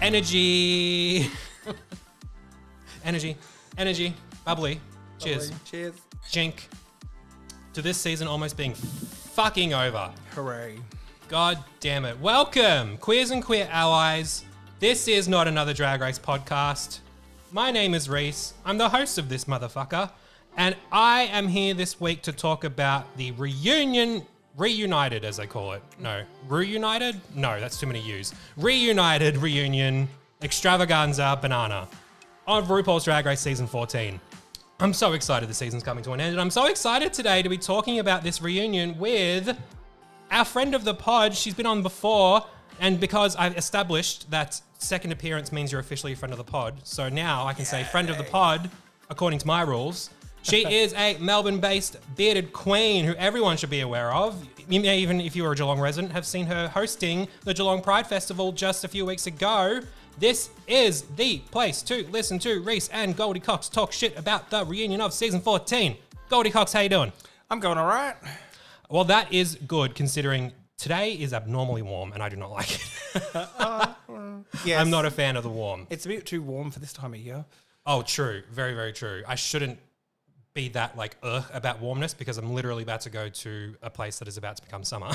energy, energy, energy, bubbly. Cheers, Cheers. jink. To this season almost being fucking over. Hooray. God damn it. Welcome, queers and queer allies. This is not another Drag Race podcast. My name is Reese. I'm the host of this motherfucker. And I am here this week to talk about the reunion, reunited as they call it. No, reunited? No, that's too many U's. Reunited reunion extravaganza banana of RuPaul's Drag Race season 14. I'm so excited the season's coming to an end. And I'm so excited today to be talking about this reunion with our friend of the pod, she's been on before, and because I've established that second appearance means you're officially a friend of the pod, so now I can say friend of the pod according to my rules. She is a Melbourne-based bearded queen who everyone should be aware of. You may even, if you are a Geelong resident, have seen her hosting the Geelong Pride Festival just a few weeks ago. This is the place to listen to Reese and Goldie Cox talk shit about the reunion of season 14. Goldie Cox, how you doing? I'm going all right. Well, that is good considering today is abnormally warm and I do not like it. Uh, yes. I'm not a fan of the warm. It's a bit too warm for this time of year. Oh, true. Very, very true. I shouldn't be that like ugh about warmness because I'm literally about to go to a place that is about to become summer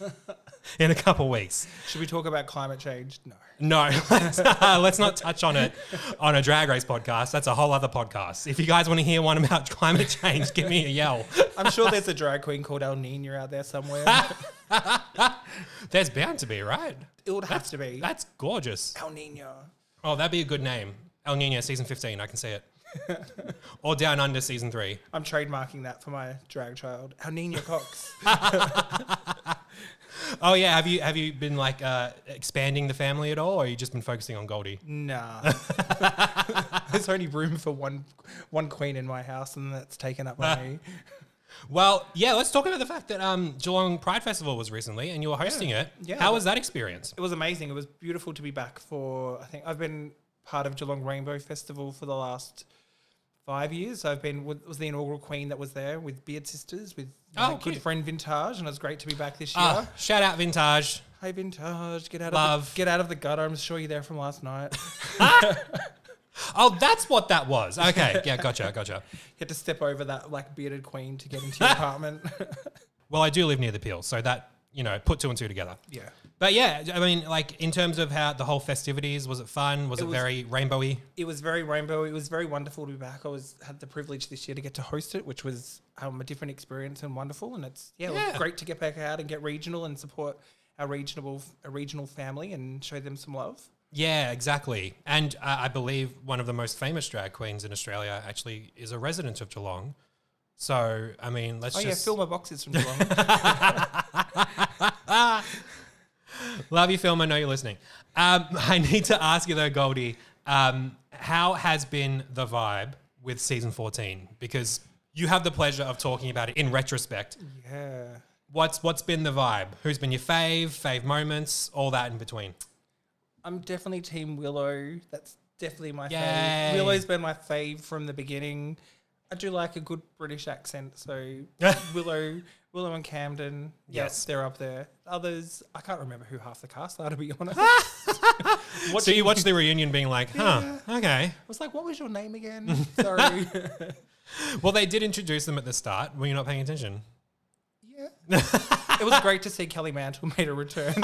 in a couple weeks. Should we talk about climate change? No. No, let's, let's not touch on it on a drag race podcast. That's a whole other podcast. If you guys want to hear one about climate change, give me a yell. I'm sure there's a drag queen called El Nino out there somewhere. There's bound to be, right? it would have to be. That's gorgeous. El Nino. Oh, that'd be a good name. El Nino season 15. I can see it. Or Down Under season three. I'm trademarking that for my drag child. El Nino Cox. Oh yeah, have you have you been like uh, expanding the family at all, or you just been focusing on Goldie? nah. there's only room for one one queen in my house, and that's taken up by me. Well, yeah, let's talk about the fact that um, Geelong Pride Festival was recently, and you were hosting it. Yeah. How was that experience? It was amazing. It was beautiful to be back for. I think I've been part of Geelong Rainbow Festival for the last five years. I've been was the inaugural queen that was there with Beard Sisters with my Oh, good cute. friend Vintage, and it was great to be back this year. Ah, shout out Vintage. Hey Vintage, get out Love. of the, get out of the gutter. I'm sure you're there from last night. Oh, that's what that was. Okay, yeah, gotcha, gotcha. you had to step over that like bearded queen to get into your apartment. Well, I do live near the Peel, so that you know, put two and two together. yeah. But yeah, I mean, like in terms of how the whole festivities, was it fun? Was it, It was- very rainbowy? It was very rainbow. It was very wonderful to be back. I was had the privilege this year to get to host it, which was um, a different experience and wonderful. And it's yeah, it Yeah. was great to get back out and get regional and support our regional a regional family and show them some love. Yeah, exactly. And uh, I believe one of the most famous drag queens in Australia actually is a resident of Geelong. So, I mean, let's Oh yeah, just fill my boxes from Geelong. love you, film. I know you're listening. Um, I need to ask you though, Goldie, um, how has been the vibe with season 14? Because you have the pleasure of talking about it in retrospect. yeah. What's what's been the vibe? Who's been your fave? Fave moments? All that in between. I'm definitely Team Willow. That's definitely my Yay. fave. Willow's been my fave from the beginning. I do like a good British accent, so Willow, Willow and Camden, Yes. yes, they're up there. Others, I can't remember who half the cast are to be honest. So you watch the reunion, being like, "Huh, okay." I was like, "What was your name again?" Sorry. Well, they did introduce them at the start. Were you not paying attention? yeah. it was great to see Kelly Mantle made a return.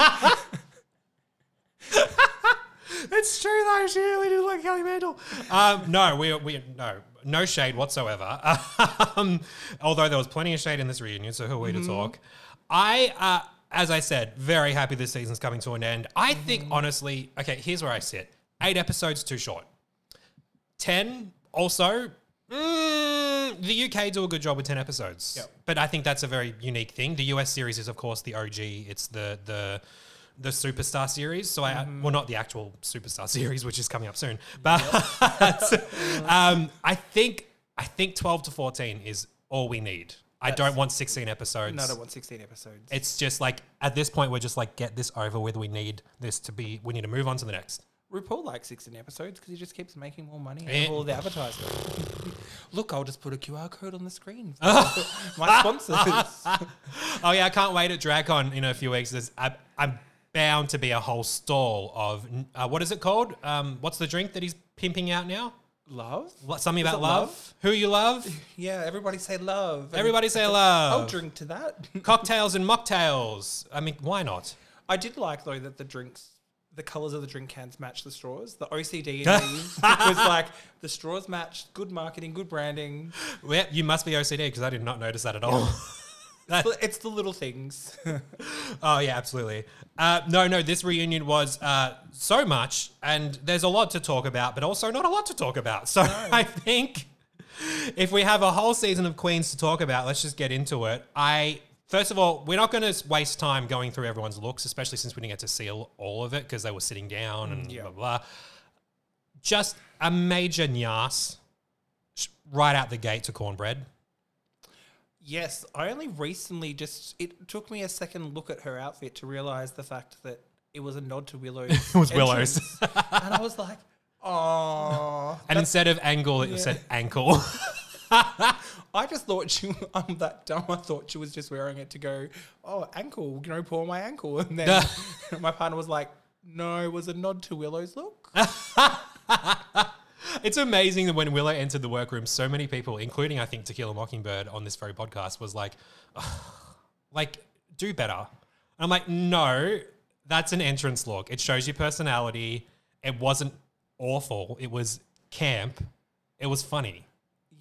It's true though. She really did like Kelly Mantle. Um, no, we we no no shade whatsoever. um, although there was plenty of shade in this reunion, so who are we to talk? I, uh, as I said, very happy this season's coming to an end. I think honestly, okay, here's where I sit: eight episodes too short. Ten also. Mm, the UK do a good job with ten episodes, Yep. but I think that's a very unique thing. The US series is, of course, the OG. It's the the the superstar series. So I well, not the actual superstar series, which is coming up soon, but um, I think I think twelve to fourteen is all we need. I don't want sixteen episodes. no, I don't want 16 episodes. It's just like at this point we're just like get this over with. We need this to be. We need to move on to the next. RuPaul likes 16 episodes because he just keeps making more money out Eh. all the advertising. Look, I'll just put a QR code on the screen. my sponsors. Oh yeah, I can't wait at DragCon in a few weeks. There's, I, I'm bound to be a whole stall of uh, what is it called? Um, what's the drink that he's pimping out now? Love? What, something about love? love? Who you love? Yeah, everybody say love. And Everybody say love. I'll drink to that. Cocktails and mocktails. I mean, why not? I did like though that the drinks, the colors of the drink cans match the straws. The OCD in was like the straws matched. Good marketing, good branding. Well, you must be OCD because I did not notice that at all. It's the little things. oh yeah, absolutely. Uh, no, no, this reunion was uh, so much, and there's a lot to talk about, but also not a lot to talk about. So I think if we have a whole season of Queens to talk about, let's just get into it. I first of all, we're not going to waste time going through everyone's looks, especially since we didn't get to see all, all of it because they were sitting down and yeah. blah blah. Just a major nyas right out the gate to Kornbread. Yes, I only recently just. It took me a second look at her outfit to realize the fact that it was a nod to Willow's. it was Willow's. and I was like, oh. And instead of angle, it Yeah. said ankle. I just thought she. I'm that dumb. I thought she was just wearing it to go. Oh, ankle. You know, pour my ankle. And then my partner was like, no, it was a nod to Willow's look. It's amazing that when Willow entered the workroom, so many people, including I think Tequila Mockingbird on this very podcast, was like, like, do better. And I'm like, no, that's an entrance look. It shows your personality. It wasn't awful. It was camp. It was funny.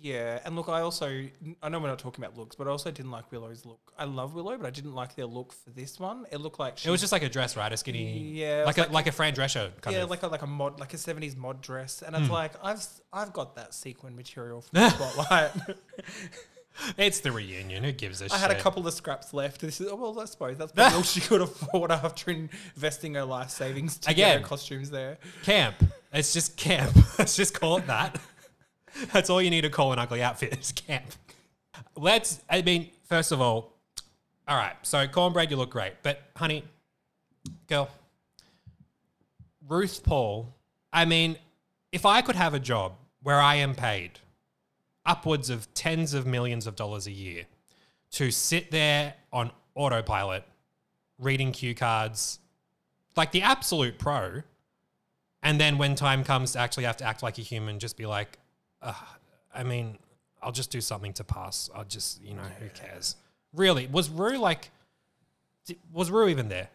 Yeah, and look, I also I know we're not talking about looks, but I also didn't like Willow's look. I love Willow, but I didn't like their look for this one. It looked like she It was just like a dress, right? A skinny, Yeah, like a like a Fran Drescher kind yeah, of. like a like a mod like a seventies mod dress, and it's hmm. like I've I've got that sequin material from the spotlight. it's the reunion. Who gives a I shit? had a couple of scraps left. This is oh, well, I suppose that's probably all she could afford after investing her life savings to get Again. her costumes there. camp. It's just camp. Let's just call it that. That's all you need to call an ugly outfit is camp. Let's, I mean, first of all, all right, so Kornbread, you look great. But, honey, girl, RuPaul, I mean, if I could have a job where I am paid upwards of tens of millions of dollars a year to sit there on autopilot, reading cue cards, like the absolute pro, and then when time comes to actually have to act like a human, just be like, "Ugh, I mean, I'll just do something to pass. I'll just, you know, who cares? Really, was Rue like, was Rue even there?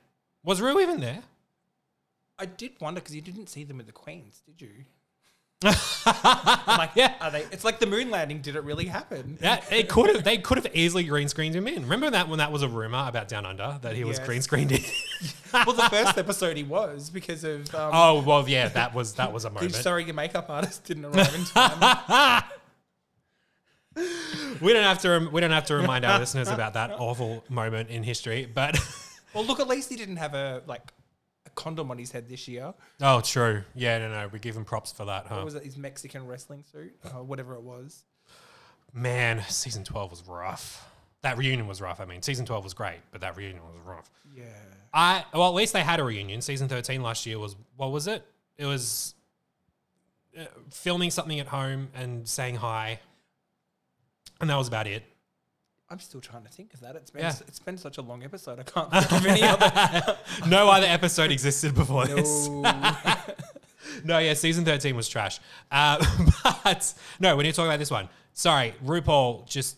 Was Rue even there? I did wonder because you didn't see them with the queens, did you? I'm like, Yeah. are they? It's like the moon landing. Did it really happen? Yeah, it could have. They could have easily green screened him in. Remember that when that was a rumor about Down Under that he was Yes. green screened in. well, the first episode he was because of. Um, oh well, yeah, that was that was a moment. sorry, your makeup artist didn't arrive in time. We don't have to. Rem- we don't have to remind our listeners about that awful moment in history. But well, look, at least he didn't have a like condom on his head this year. oh, true. Yeah, no, no. We give him props for that, huh? What was it? His Mexican wrestling suit, uh, whatever it was. Man, season 12 was rough. That reunion was rough. I mean, season 12 was great, but that reunion was rough. Yeah. I well, at least they had a reunion. Season 13 last year was what was it? It was uh, filming something at home and saying hi. And that was about it. I'm still trying to think of that. It's been Yeah. it's been such a long episode. I can't think of any other. no other episode existed before this. No. No, yeah, season 13 was trash. Uh, but no, when you talk about this one, sorry, RuPaul just,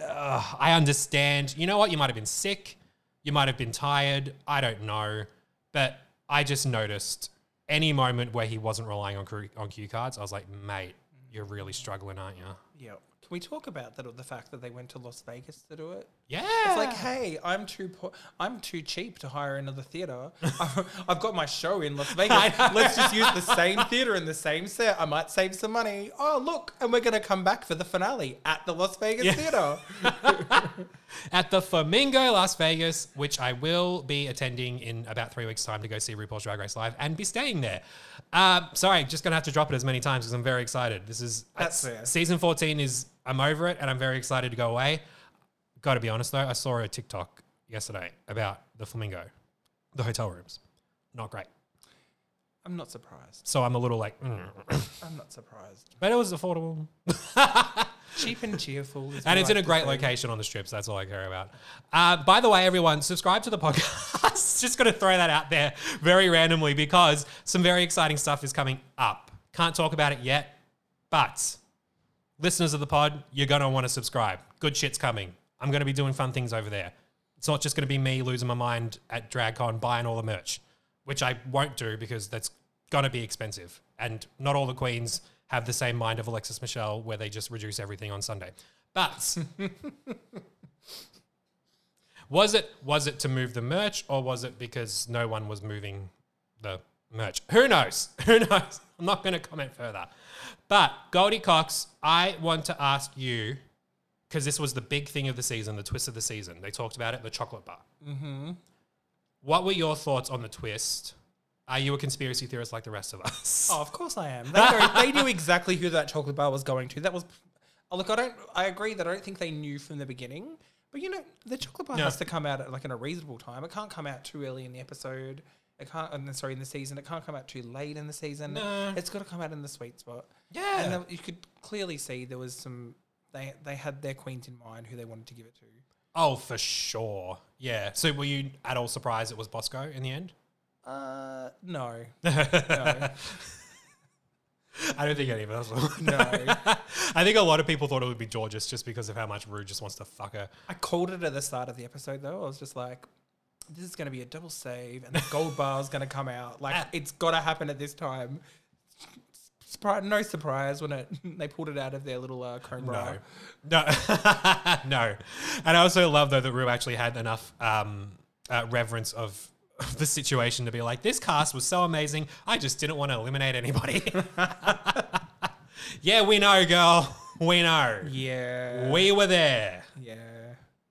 uh, I understand. You know what? You might have been sick. You might have been tired. I don't know. But I just noticed any moment where he wasn't relying on, cue- on cue cards, I was like, mate, you're really struggling, aren't you? yeah. We talk about that? The fact that they went to Las Vegas to do it. Yeah. It's like, hey, I'm too po- I'm too cheap to hire another theater. I've, got my show in Las Vegas. Let's just use the same theater and the same set. I might save some money. Oh, look, and we're gonna come back for the finale at the Las Vegas Yeah. theater. at the Flamingo, Las Vegas, which I will be attending in about three weeks' time to go see RuPaul's Drag Race live and be staying there. Uh, sorry, just gonna have to drop it as many times because I'm very excited. This is That's fair. season 14 is I'm over it and I'm very excited to go away. Got to be honest though, I saw a TikTok yesterday about the Flamingo, the hotel rooms, not great. I'm not surprised. So I'm a little like, mm. I'm not surprised. but it was affordable. Cheap and cheerful. is And what it's I in a like to great say. location on the strips. That's all I care about. Uh, by the way, everyone, subscribe to the podcast. podcast. Just going to throw that out there very randomly because some very exciting stuff is coming up. Can't talk about it yet, but listeners of the pod, you're going to want to subscribe. Good shit's coming. I'm going to be doing fun things over there. It's not just going to be me losing my mind at DragCon buying all the merch, which I won't do because that's going to be expensive. And not all the queens have the same mind of Alexis Michelle where they just reduce everything on Sunday. But was it was it to move the merch or was it because no one was moving the merch? Who knows? Who knows? I'm not going to comment further. But Goldie Cox, I want to ask you because this was the big thing of the season, the twist of the season. They talked about it, the chocolate bar. Mm-hmm. What were your thoughts on the twist? Are you a conspiracy theorist like the rest of us? Oh, of course I am. They, know, they knew exactly who that chocolate bar was going to. That was, oh, look, I don't. I agree that I don't think they knew from the beginning. But you know, the chocolate bar No. has to come out at like in a reasonable time. It can't come out too early in the episode. It can't. sorry, in the season. It can't come out too late in the season. No. It's got to come out in the sweet spot. Yeah. and you could clearly see there was some. They they had their queens in mind who they wanted to give it to. Oh, for sure. Yeah. So were you at all surprised it was Bosco in the end? Uh, no, no, I don't think any of us will. no. I think a lot of people thought it would be Jorgeous just because of how much Rue just wants to fuck her. I called it at the start of the episode though. I was just like, this is going to be a double save and the gold bar is going to come out. Like, it's got to happen at this time. Surprise, no surprise when it they pulled it out of their little uh, cone bra. No. No. no. And I also love, though, that Rue actually had enough um, uh, reverence of of the situation to be like, this cast was so amazing. I just didn't want to eliminate anybody. yeah, we know, girl. We know. Yeah. We were there. yeah.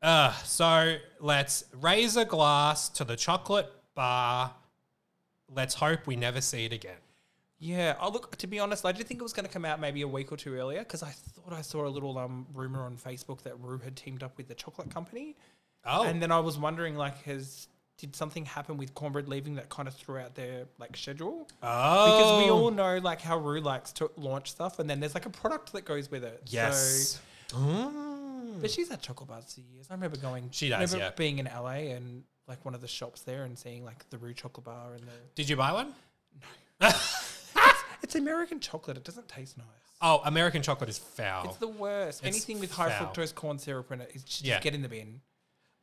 Uh, so let's raise a glass to the chocolate bar. Let's hope we never see it again. Yeah. Oh, look, to be honest, I did think it was going to come out maybe a week or two earlier because I thought I saw a little um rumor on Facebook that Rue had teamed up with the chocolate company. Oh, And then I was wondering, like, has did something happen with Kornbread leaving that kind of threw out their like schedule? oh, Because we all know like how Rue likes to launch stuff, and then there's like a product that goes with it. yes. So, Mm. but she's had chocolate bars for years. I remember going. She does, remember yeah. Being in LA and like one of the shops there and seeing like the Rue chocolate bar and the. Did you buy one? It's American chocolate. It doesn't taste nice. Oh, American chocolate is foul. It's the worst. It's Anything with high foul. fructose corn syrup in it is just Yeah. get in the bin.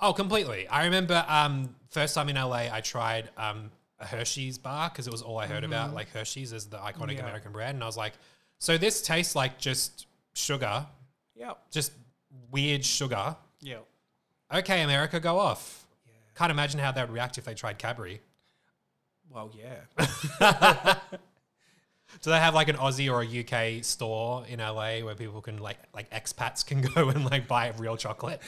Oh, completely. I remember um, first time in LA, I tried um, a Hershey's bar because it was all I heard about. Like Hershey's is the iconic Yeah. American brand, and I was like, so this tastes like just sugar, Yep. just weird sugar. Yep. Okay, America, go off. Can't imagine how they would react if they tried Cadbury. Well, yeah. Do they have like an Aussie or a UK store in LA where people can like like expats can go and like buy real chocolate?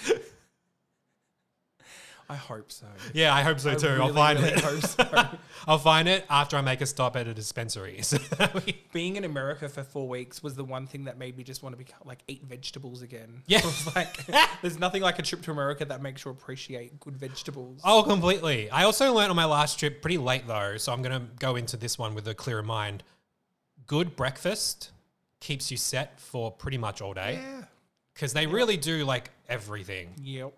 I hope so. yeah, I hope so I too. I'll find really it. hope so. I'll find it after I make a stop at a dispensary. So being in America for four weeks was the one thing that made me just want to become like eat vegetables again. Yeah. Like, there's nothing like a trip to America that makes you appreciate good vegetables. oh, completely. I also learned on my last trip, pretty late though, so I'm gonna go into this one with a clearer mind. Good breakfast keeps you set for pretty much all day yeah. because they really do like everything. Yep.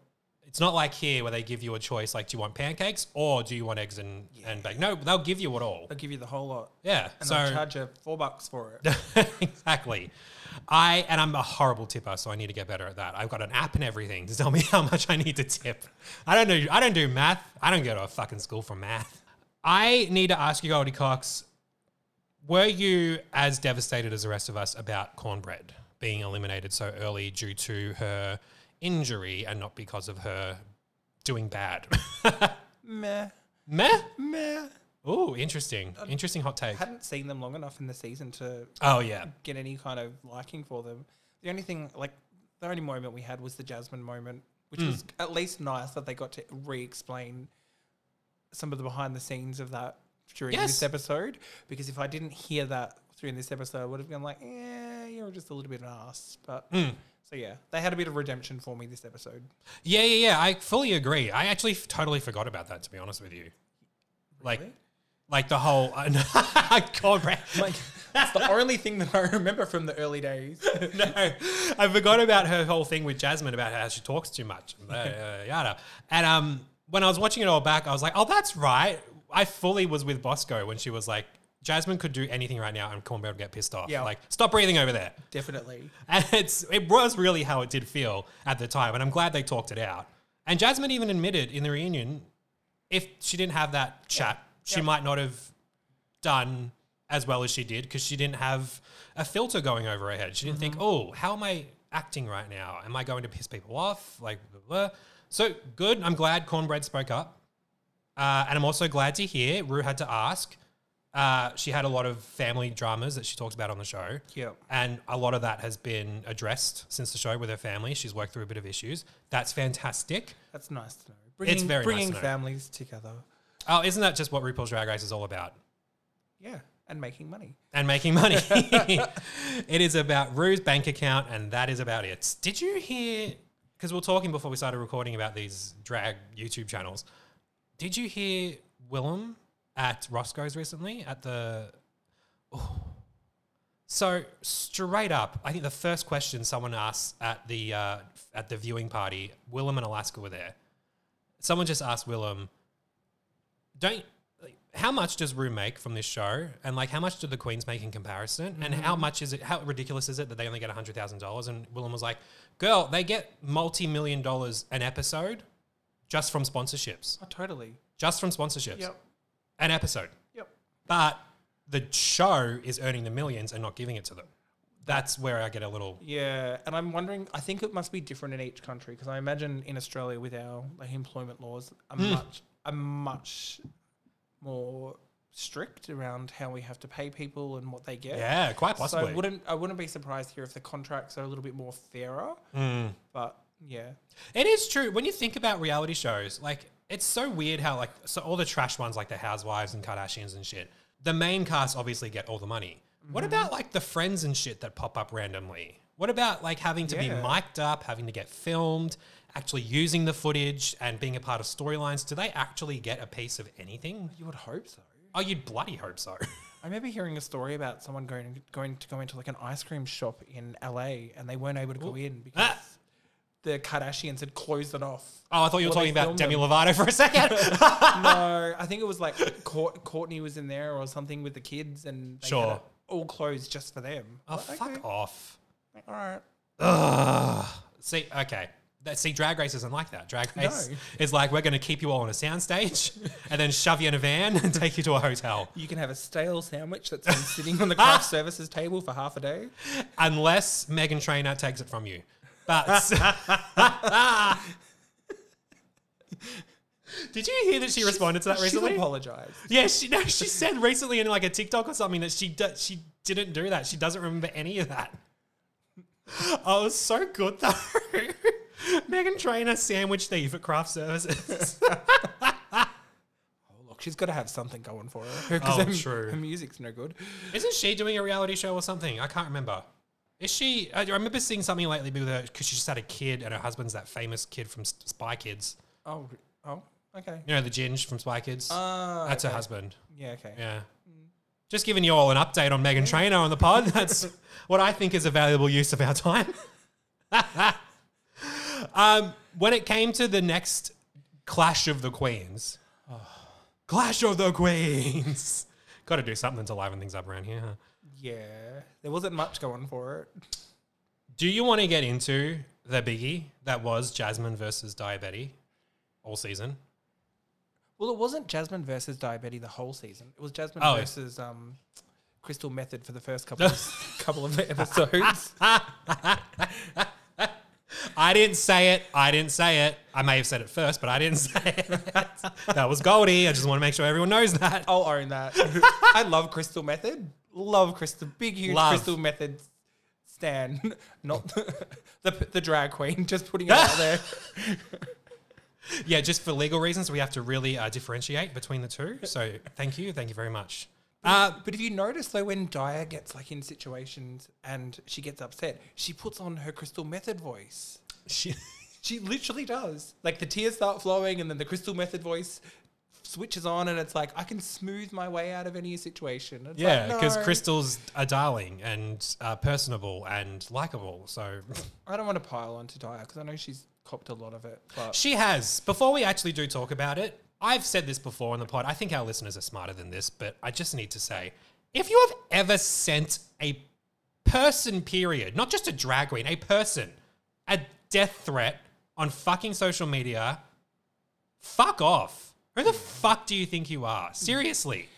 It's not like here where they give you a choice, like do you want pancakes or do you want eggs and, and bacon? No, they'll give you it all. They'll give you the whole lot. Yeah. And so they'll charge you four bucks for it. exactly. I and I'm a horrible tipper, so I need to get better at that. I've got an app and everything to tell me how much I need to tip. I don't know. I don't do math. I don't go to a fucking school for math. I need to ask you, Goldie Cox, were you as devastated as the rest of us about Kornbread being eliminated so early due to her injury and not because of her doing bad? Meh. Meh. Meh. Oh, interesting. Interesting hot take. I hadn't seen them long enough in the season to Oh yeah. get any kind of liking for them. The only thing, like, the only moment we had was the Jasmine moment, which Hmm. was at least nice that they got to re-explain some of the behind the scenes of that during Yes. this episode. Because if I didn't hear that during this episode, I would have been like, "Yeah, you're just a little bit of an ass." But Hmm. so yeah, they had a bit of redemption for me this episode. Yeah, yeah, yeah. I fully agree. I actually f- totally forgot about that, to be honest with you. Like, Really? like the whole Kornbread. Like, that's the only thing that I remember from the early days. no, I forgot about her whole thing with Jasmine about how she talks too much, uh, yada. And um, when I was watching it all back, I was like, oh, that's right. I fully was with Bosco when she was like, Jasmine could do anything right now and Kornbread would get pissed off. Yeah. Like, stop breathing over there. Definitely. And it's it was really how it did feel at the time, and I'm glad they talked it out. And Jasmine even admitted in the reunion, if she didn't have that chat, she Yep. might not have done as well as she did because she didn't have a filter going over her head. She didn't think, mm-hmm. "Oh, how am I acting right now? Am I going to piss people off?" Like, blah, blah. so good. I'm glad Kornbread spoke up, uh, and I'm also glad to hear Rue had to ask. Uh, she had a lot of family dramas that she talks about on the show. Yep. And a lot of that has been addressed since the show with her family. She's worked through a bit of issues. That's fantastic. That's nice to know. Bringing, very nice bringing to know. families together. Oh, isn't that just what RuPaul's Drag Race is all about? Yeah, and making money. And making money. it is about Rue's bank account, and that is about it. Did you hear? Because we are talking before we started recording about these drag YouTube channels. Did you hear Willam at Roscoe's recently at the? Oh. So straight up, I think the first question someone asked at the uh, at the viewing party, Willam and Alaska were there. Someone just asked Willam, "Don't like, how much does Rue make from this show, and like how much do the Queens make in comparison, and how much is it? How ridiculous is it that they only get hundred thousand dollars?" And Willam was like, "Girl, they get multi million dollars an episode just from sponsorships, Oh, totally. just from sponsorships, Yep. an episode." Yep. but the show is earning the millions and not giving it to them. That's where I get a little. Yeah, and I'm wondering. I think it must be different in each country because I imagine in Australia with our like employment laws are Hmm. much are much more strict around how we have to pay people and what they get. Yeah, quite So possibly. I wouldn't I wouldn't be surprised here if the contracts are a little bit more fairer. Mm. But yeah, It is true when you think about reality shows. Like it's so weird how like so all the trash ones like the Housewives and Kardashians and shit. The main cast obviously get all the money. What Mm-hmm. about like the friends and shit that pop up randomly? What about like having to be mic'd up, having to get filmed, actually using the footage and being a part of storylines? Do they actually get a piece of anything? you would hope so. Oh, you'd bloody hope so. I remember hearing a story about someone going going to go into like an ice cream shop in LA and they weren't able to go in because Ah. The Kardashians had closed it off. Oh, I thought you were talking about Demi them. Lovato for a second. no, I think it was like Court, Kourtney was in there or something with the kids and they Sure. had it all closed just for them. oh, Like, fuck okay, off. All right. Ugh. See, okay. That, see, Drag Race isn't like that. Drag Race No. is like, we're going to keep you all on a soundstage and then shove you in a van and take you to a hotel. You can have a stale sandwich that's been sitting on the craft services table for half a day. Unless Meghan Trainor takes it from you. But. Did you hear that she responded to that recently? recently? apologized. Yeah, she no, she said recently in like a TikTok or something that she do, she didn't do that. She doesn't remember any of that. Oh, it was so good though. Meghan Trainor sandwich thief at craft services. Oh, look, she's got to have something going for her. 'cause Oh, her, true. Her music's no good. Isn't she doing a reality show or something? I can't remember. Is she? I remember seeing something lately with her because she just had a kid and her husband's that famous kid from Spy Kids. Oh, oh, okay. You know the Ginge from Spy Kids. Uh, That's her husband. Yeah, okay. Yeah. Just giving you all an update on Meghan Trainor on the pod. That's what I think is a valuable use of our time. um, when it came to the next Clash of the Queens, Clash of the Queens. Got to do something to liven things up around here. huh? Yeah, there wasn't much going for it. Do you want to get into the biggie that was Jasmine versus Diabetes all season? Well, it wasn't Jasmine versus Diabetes the whole season. It was Jasmine Oh, versus um, Crystal Methyd for the first couple of, couple of episodes. I didn't say it. I didn't say it. I may have said it first, but I didn't say it. that was Goldie. I just want to make sure everyone knows that. I'll own that. I love Crystal Method. Love Crystal. Big, huge Love. Crystal Method stan. Not the, the drag queen. Just putting it out there. Yeah, just for legal reasons, we have to really uh, differentiate between the two. So thank you. Thank you very much. Uh, But if you notice though, when Daya gets like in situations and she gets upset, she puts on her Crystal Methyd voice. she, She literally does. Like the tears start flowing, and then the Crystal Methyd voice switches on and it's like I can smooth my way out of any situation. It's Yeah, like, because no, Crystal's are darling and uh, personable and likable. So I don't want to pile on to Daya because I know she's copped a lot of it. But she has. Before we actually do talk about it, I've said this before on the pod. I think our listeners are smarter than this, but I just need to say if you have ever sent a person, period, not just a drag queen, a person, a death threat on fucking social media, fuck off. Who the fuck do you think you are? Seriously.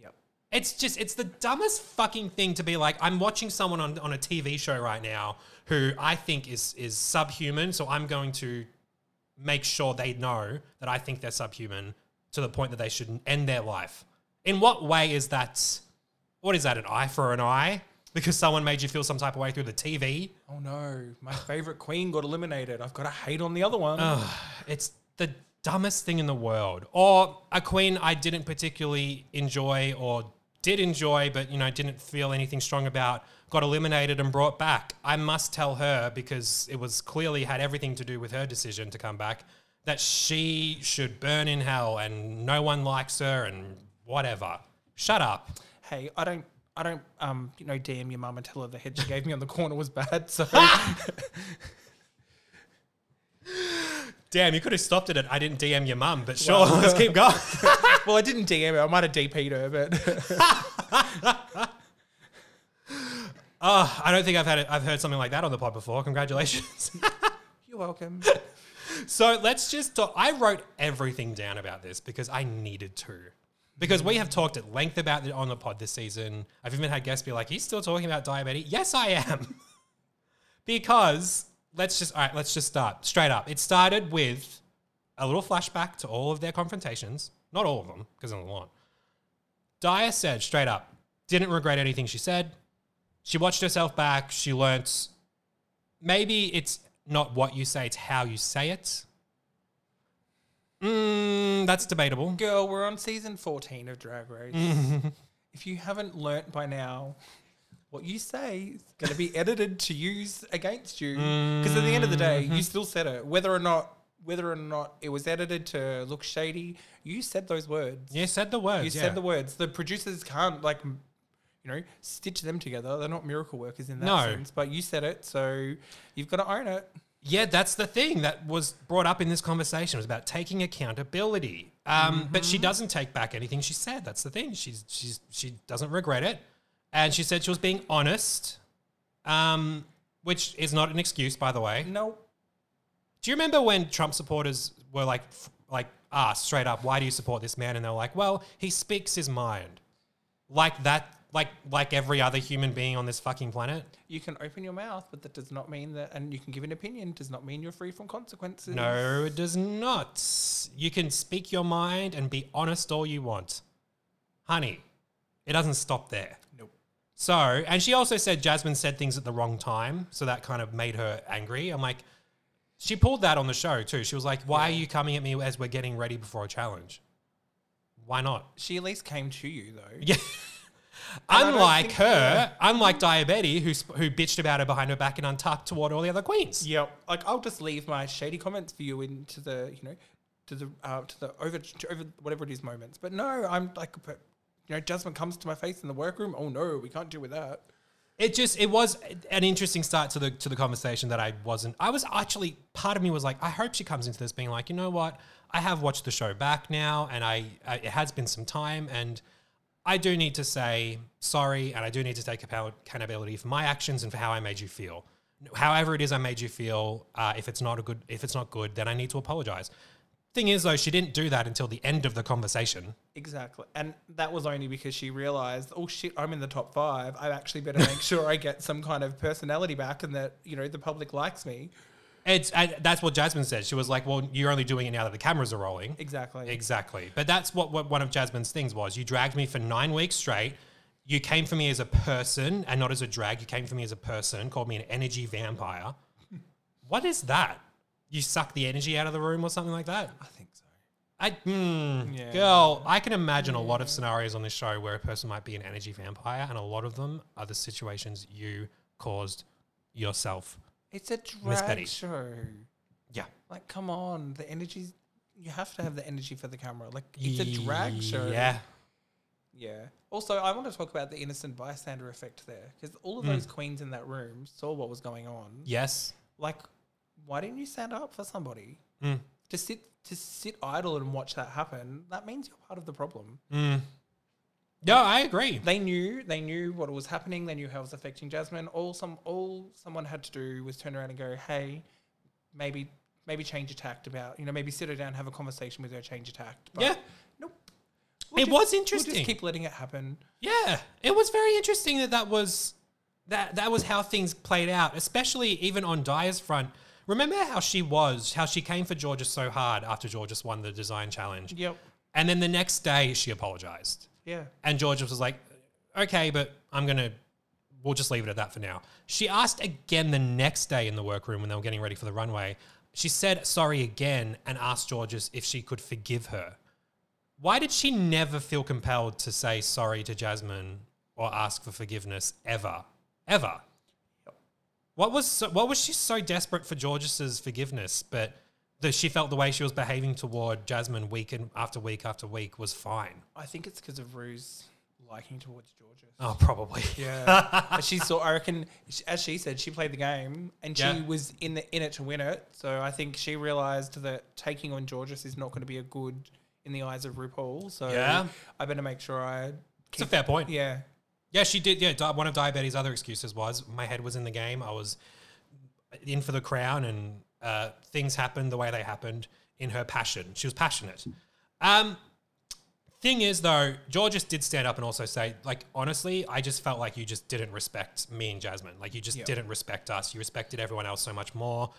yep. It's just, it's the dumbest fucking thing to be like, I'm watching someone on, on a TV show right now who I think is, is subhuman. So I'm going to make sure they know that I think they're subhuman to the point that they should end their life. In what way is that, what is that, an eye for an eye? Because someone made you feel some type of way through the TV? Oh no, my favorite queen got eliminated. I've got to hate on the other one. It's the dumbest thing in the world. Or a queen I didn't particularly enjoy or did enjoy, but you know, didn't feel anything strong about, got eliminated and brought back. I must tell her because it was clearly had everything to do with her decision to come back that she should burn in hell and no one likes her and whatever. Shut up. Hey, I don't. I don't, um, you know, DM your mum and tell her the head she gave me on the corner was bad. So Damn, you could have stopped it at I didn't DM your mum, but sure, let's keep going. well, I didn't DM her. I might have DP'd her, but Oh, I don't think I've had it, I've heard something like that on the pod before. Congratulations. you're welcome. So let's just talk. I wrote everything down about this because I needed to. Because we have talked at length about it on the pod this season. I've even had guests be like, he's still talking about diabetes. Yes, I am. because let's just, all right, let's just start straight up. It started with a little flashback to all of their confrontations. Not all of them, because there's a lot. Daya said straight up, didn't regret anything she said. She watched herself back. She learnt maybe it's not what you say, it's how you say it. Mm, that's debatable. Girl, we're on season 14 of Drag Race. if you haven't learnt by now, what you say is going to be edited to use against you. Because at the end of the day, you still said it. Whether or not whether or not it was edited to look shady, you said those words. You said the words. You yeah. said the words. The producers can't like, m- you know, stitch them together. They're not miracle workers in that No. sense. But you said it, so you've got to own it. Yeah, that's the thing that was brought up in this conversation. Was about taking accountability. Um, But she doesn't take back anything she said. That's the thing. She's she's she doesn't regret it, and she said she was being honest, um, which is not an excuse, by the way. No, Do you remember when Trump supporters were like like asked straight up, "Why do you support this man?" And they're like, "Well, he speaks his mind," like that, like like every other human being on this fucking planet. you can open your mouth, but that does not mean that, and you can give an opinion, does not mean you're free from consequences. No, it does not. You can speak your mind and be honest all you want. Honey, it doesn't stop there. Nope. So, and she also said Jasmine said things at the wrong time. So that kind of made her angry. I'm like, she pulled that on the show too. She was like, why are you coming at me as we're getting ready before a challenge? Why not? She at least came to you though. Yeah. Unlike her, unlike Diabetes, who, sp- who bitched about her behind her back and untucked toward all the other queens. Yep. Like I'll just leave my shady comments for you into the, you know, to the uh, to the over to over whatever it is moments. But no, I'm like, you know, Jasmine comes to my face in the workroom. Oh no, we can't deal with that. it just it was an interesting start to the to the conversation that I wasn't I was actually part of me was like I hope she comes into this being like you know what I have watched the show back now and I, I it has been some time and I do need to say sorry and I do need to take account- accountability for my actions and for how I made you feel however it is I made you feel uh, if it's not a good if it's not good then I need to apologize thing is though she didn't do that until the end of the conversation Exactly. And that was only because she realized, oh shit, I'm in the top five. I've actually better make sure I get some kind of personality back and that, you know, the public likes me. It's and that's what Jasmine said she was like well you're only doing it now that the cameras are rolling Exactly. Exactly. But that's what, what one of Jasmine's things was. You dragged me for nine weeks straight. You came for me as a person and not as a drag. You came for me as a person, called me an energy vampire. what is that? You suck the energy out of the room or something like that? I think so. I, hmm, Yeah. Girl, I can imagine a lot of scenarios on this show where a person might be an energy vampire, and a lot of them are the situations you caused yourself. It's a drag show. Yeah. Like, come on. The energy's you have to have the energy for the camera. Like it's a drag show. Yeah. Yeah. Also, I want to talk about the innocent bystander effect there because all of those queens in that room saw what was going on. Yes. Like, why didn't you stand up for somebody? Mm. To sit to sit idle and watch that happen, that means you're part of the problem. Mm. No, I agree. They knew they knew what was happening. They knew how it was affecting Jasmine. All some all someone had to do was turn around and go, "Hey, maybe maybe change your tact about you know maybe sit her down, have a conversation with her, change your tact." But Yeah. Nope. It was We'll interesting. just keep letting it happen. Yeah, it was very interesting that that was that that was how things played out, especially even on Daya's front. Remember how she was, how she came for Jorgeous so hard after Jorgeous won the design challenge, Yep. and then the next day she apologized, Yeah. and Jorgeous was like, "Okay, but I'm gonna." We'll just leave it at that for now. She asked again the next day in the workroom when they were getting ready for the runway. She said sorry again and asked Jorgeous if she could forgive her. Why did she never feel compelled to say sorry to Jasmine or ask for forgiveness ever? Ever? What was so, what was she so desperate for Jorgeous's forgiveness, but that she felt the way she was behaving toward Jasmine week and after week after week was fine? I think it's because of Rue's liking towards Jorgeous. Oh, probably. Yeah, But she saw. I reckon, as she said, she played the game and she Yeah. was in the in it to win it. So I think she realized that taking on Jorgeous is not going to be a good in the eyes of RuPaul. So Yeah. I better make sure I. It's a fair point. Yeah, Yeah, she did. Yeah, di- one of Diabetes' other excuses was my head was in the game. I was in for the crown, and uh, things happened the way they happened in her passion. She was passionate. Um, thing is, though, Jorgeous did stand up and also say, like, honestly, I just felt like you just didn't respect me and Jasmine. Like, you just Yeah. didn't respect us. You respected everyone else so much more.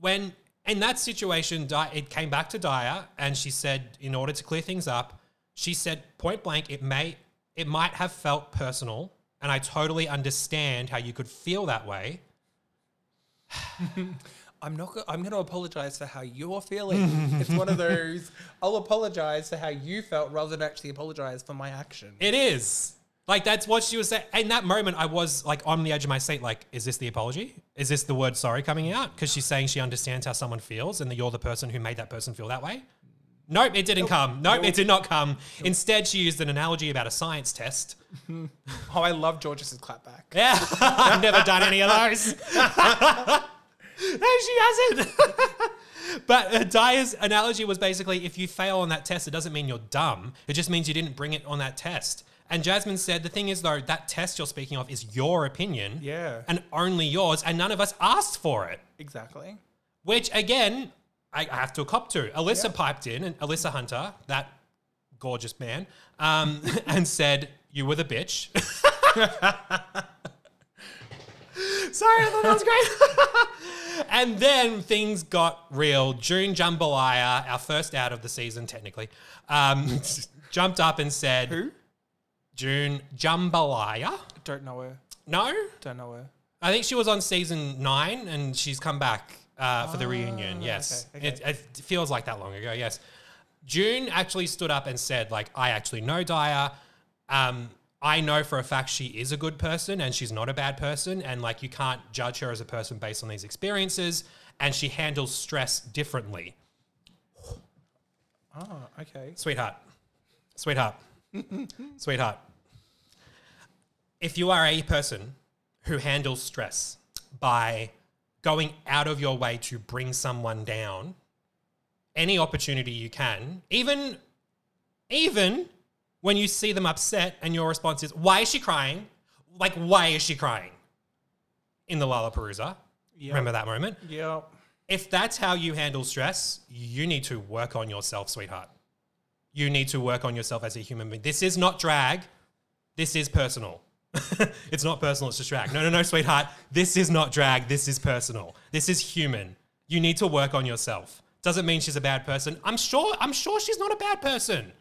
When in that situation, it came back to Daya, and she said, in order to clear things up, she said point blank, it may, it might have felt personal, and I totally understand how you could feel that way. I'm not. Go- I'm going to apologize for how you're feeling. it's one of those. I'll apologize for how you felt rather than actually apologize for my action. It is. Like that's what she was saying. In that moment, I was like on the edge of my seat. Like, is this the apology? Is this the word sorry coming out? Because she's saying she understands how someone feels, and that you're the person who made that person feel that way. Nope, it didn't come. Nope, it did not come. Instead, she used an analogy about a science test. oh, I love Jorgeous's clapback. Yeah, I've never done any of those. no, she hasn't. but uh, Daya's analogy was basically if you fail on that test, it doesn't mean you're dumb. It just means you didn't bring it on that test. And Jasmine said, the thing is, though, that test you're speaking of is your opinion. Yeah. And only yours, and none of us asked for it. Exactly. Which, again, I, I have to cop to. Alyssa Yeah. piped in, and Alyssa Hunter, that gorgeous man, um, and said, You were the bitch. Sorry, I thought that was great. and then things got real. June Jambalaya, our first out of the season, technically, um, jumped up and said, Who? June Jambalaya? Don't know her. No? Don't know her. I think she was on season nine and she's come back uh, for the reunion. Ah, Yes. okay, It, it feels like that long ago. Yes. June actually stood up and said, like, I actually know Daya. Um, I know for a fact she is a good person and she's not a bad person. And like, you can't judge her as a person based on these experiences. And she handles stress differently. Oh, okay. Sweetheart. Sweetheart. Sweetheart. If you are a person who handles stress by going out of your way to bring someone down, any opportunity you can, even even when you see them upset and your response is, why is she crying? Like, why is she crying? In the Lalaparuza. Yep. Remember that moment? Yep. if that's how you handle stress, you need to work on yourself, sweetheart. You need to work on yourself as a human being. This is not drag. This is personal. it's not personal, it's just drag. No, no, no, sweetheart. This is not drag. This is personal. This is human. You need to work on yourself. Doesn't mean she's a bad person. I'm sure, I'm sure she's not a bad person.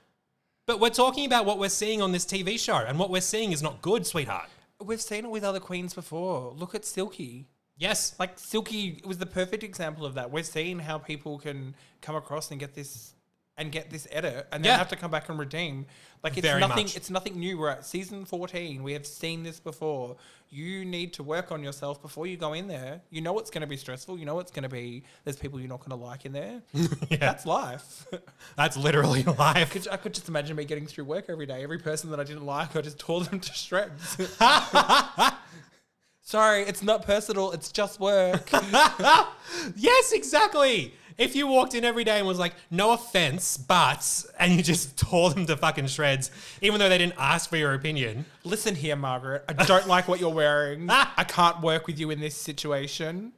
But we're talking about what we're seeing on this TV show, and what we're seeing is not good, sweetheart. We've seen it with other queens before. Look at Silky. Yes. Like Silky was the perfect example of that. We're seeing how people can come across and get this and get this edit and then Yeah. have to come back and redeem. Like it's Very nothing. much. It's nothing new. We're at season fourteen. We have seen this before. You need to work on yourself before you go in there. You know it's going to be stressful. You know it's going to be. There's people you're not going to like in there. That's life. That's literally life. could, I could just imagine me getting through work every day. Every person that I didn't like, I just tore them to shreds. Sorry, it's not personal. It's just work. yes, exactly. If you walked in every day and was like, no offense, but, and you just tore them to fucking shreds, even though they didn't ask for your opinion. Listen here, Margaret. I don't like what you're wearing. I can't work with you in this situation.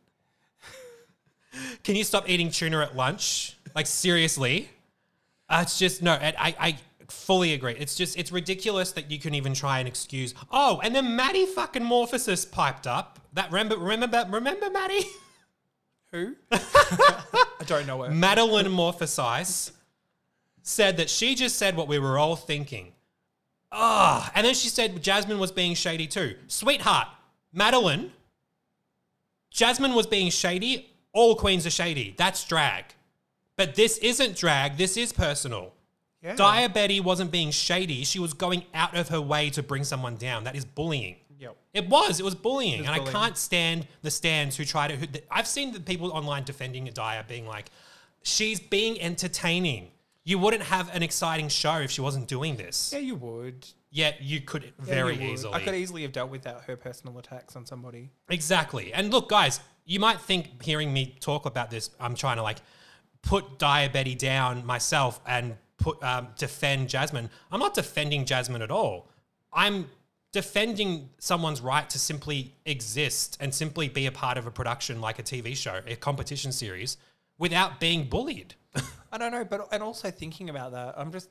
Can you stop eating tuna at lunch? Like, seriously? Uh, it's just, no, I, I, fully agree. It's just, it's ridiculous that you can even try and excuse. Oh, and then Maddy fucking Morphosis piped up. That, remember, remember, remember Maddy? Who? I don't know her. Madeline Morphosis said that she just said what we were all thinking. Ah, and then she said Jasmine was being shady too. Sweetheart, Madeline, Jasmine was being shady. All queens are shady. That's drag. But this isn't drag. This is personal. Yeah. Daya wasn't being shady. She was going out of her way to bring someone down. That is bullying. Yep. It was. It was bullying, and bullying. I can't stand the stands who try to. Who, I've seen the people online defending Daya being like, "She's being entertaining. You wouldn't have an exciting show if she wasn't doing this. Yeah, you would. Yet you could Yeah, very you easily. I could easily have dealt with that, her personal attacks on somebody. Exactly. And look, guys, you might think hearing me talk about this, I'm trying to like put Daya Betty down myself and put um, defend Jasmine. I'm not defending Jasmine at all. I'm defending someone's right to simply exist and simply be a part of a production like a TV show, a competition series, without being bullied. I don't know, but and also thinking about that, I'm just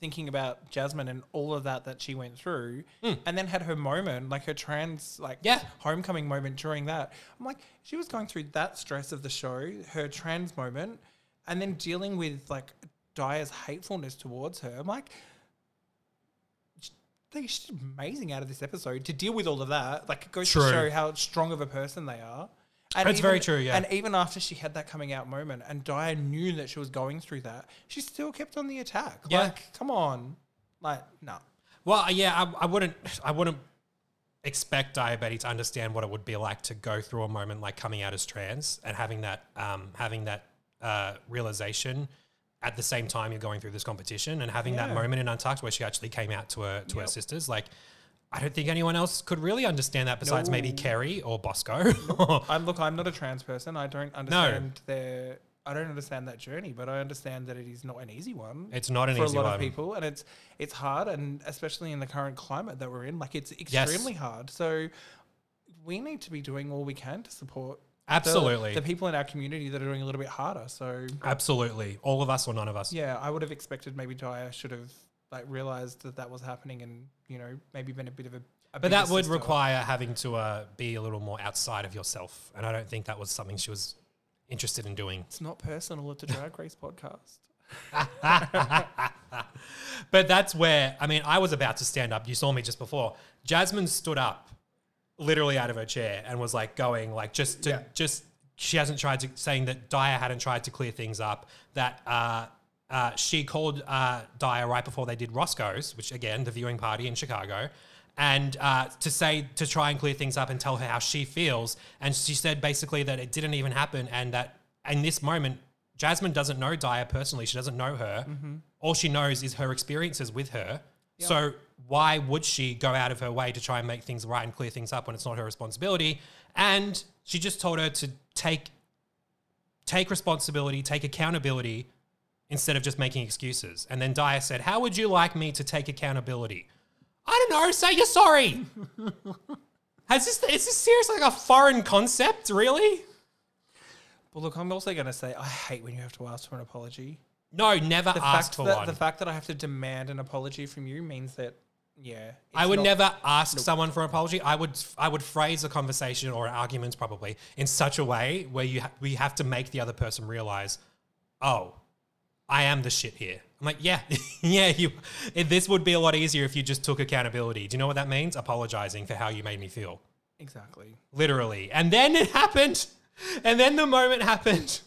thinking about Jasmine and all of that that she went through, hmm. and then had her moment, like her trans, like. Yeah. homecoming moment during that. I'm like, she was going through that stress of the show, her trans moment, and then dealing with like Daya's hatefulness towards her. I'm like. They she's amazing out of this episode to deal with all of that. Like it goes True. to show how strong of a person they are. And That's very true, yeah. And even after she had that coming out moment and Daya knew that she was going through that, she still kept on the attack. Yeah. Like, come on. Like, no. Well, yeah, I, I wouldn't. I wouldn't expect diabetes to understand what it would be like to go through a moment like coming out as trans and having that um, having that uh, realization at the same time you're going through this competition and having that moment in Untucked where she actually came out to her to her sisters. Like, I don't think anyone else could really understand that besides maybe Kerri or Bosco. Look, I'm not a trans person. I don't understand their I don't understand that journey, but I understand that it is not an easy one. it's not an easy one for a lot one. of people, and it's it's hard, and especially in the current climate that we're in, like it's extremely hard. So we need to be doing all we can to support Absolutely. the, people in our community that are doing a little bit harder. So Absolutely, all of us or none of us. yeah, I would have expected maybe Daya should have like realized that that was happening, and you know maybe been a bit of a. a But that would sister. require having to uh, be a little more outside of yourself, and I don't think that was something she was interested in doing. It's not personal. It's a drag race podcast. But that's where I mean, I was about to stand up. You saw me just before. Jasmine stood up, literally out of her chair, and was like going like just to Yeah. just. She hasn't tried to saying that Daya hadn't tried to clear things up. That uh, uh, she called uh, Daya right before they did Roscoe's, which again the viewing party in Chicago, and uh, to say to try and clear things up and tell her how she feels. And she said basically that it didn't even happen, and that in this moment Jasmine doesn't know Daya personally. She doesn't know her. All she knows is her experiences with her. So why would she go out of her way to try and make things right and clear things up when it's not her responsibility? And she just told her to take take responsibility, take accountability instead of just making excuses. And then Daya said, "How would you like me to take accountability?" I don't know. Say you're sorry. Has this is this seriously like a foreign concept? Really? But look, I'm also going to say I hate when you have to ask for an apology. No, never The ask for that one. the fact that I have to demand an apology from you means that yeah, I would not- never ask someone for an apology. I would I would phrase a conversation or an argument probably in such a way where you ha- we have to make the other person realize, oh, I am the shit here. I'm like, yeah, yeah. You, it, this would be a lot easier if you just took accountability. Do you know what that means? Apologizing for how you made me feel, exactly. literally. And then it happened, and then the moment happened.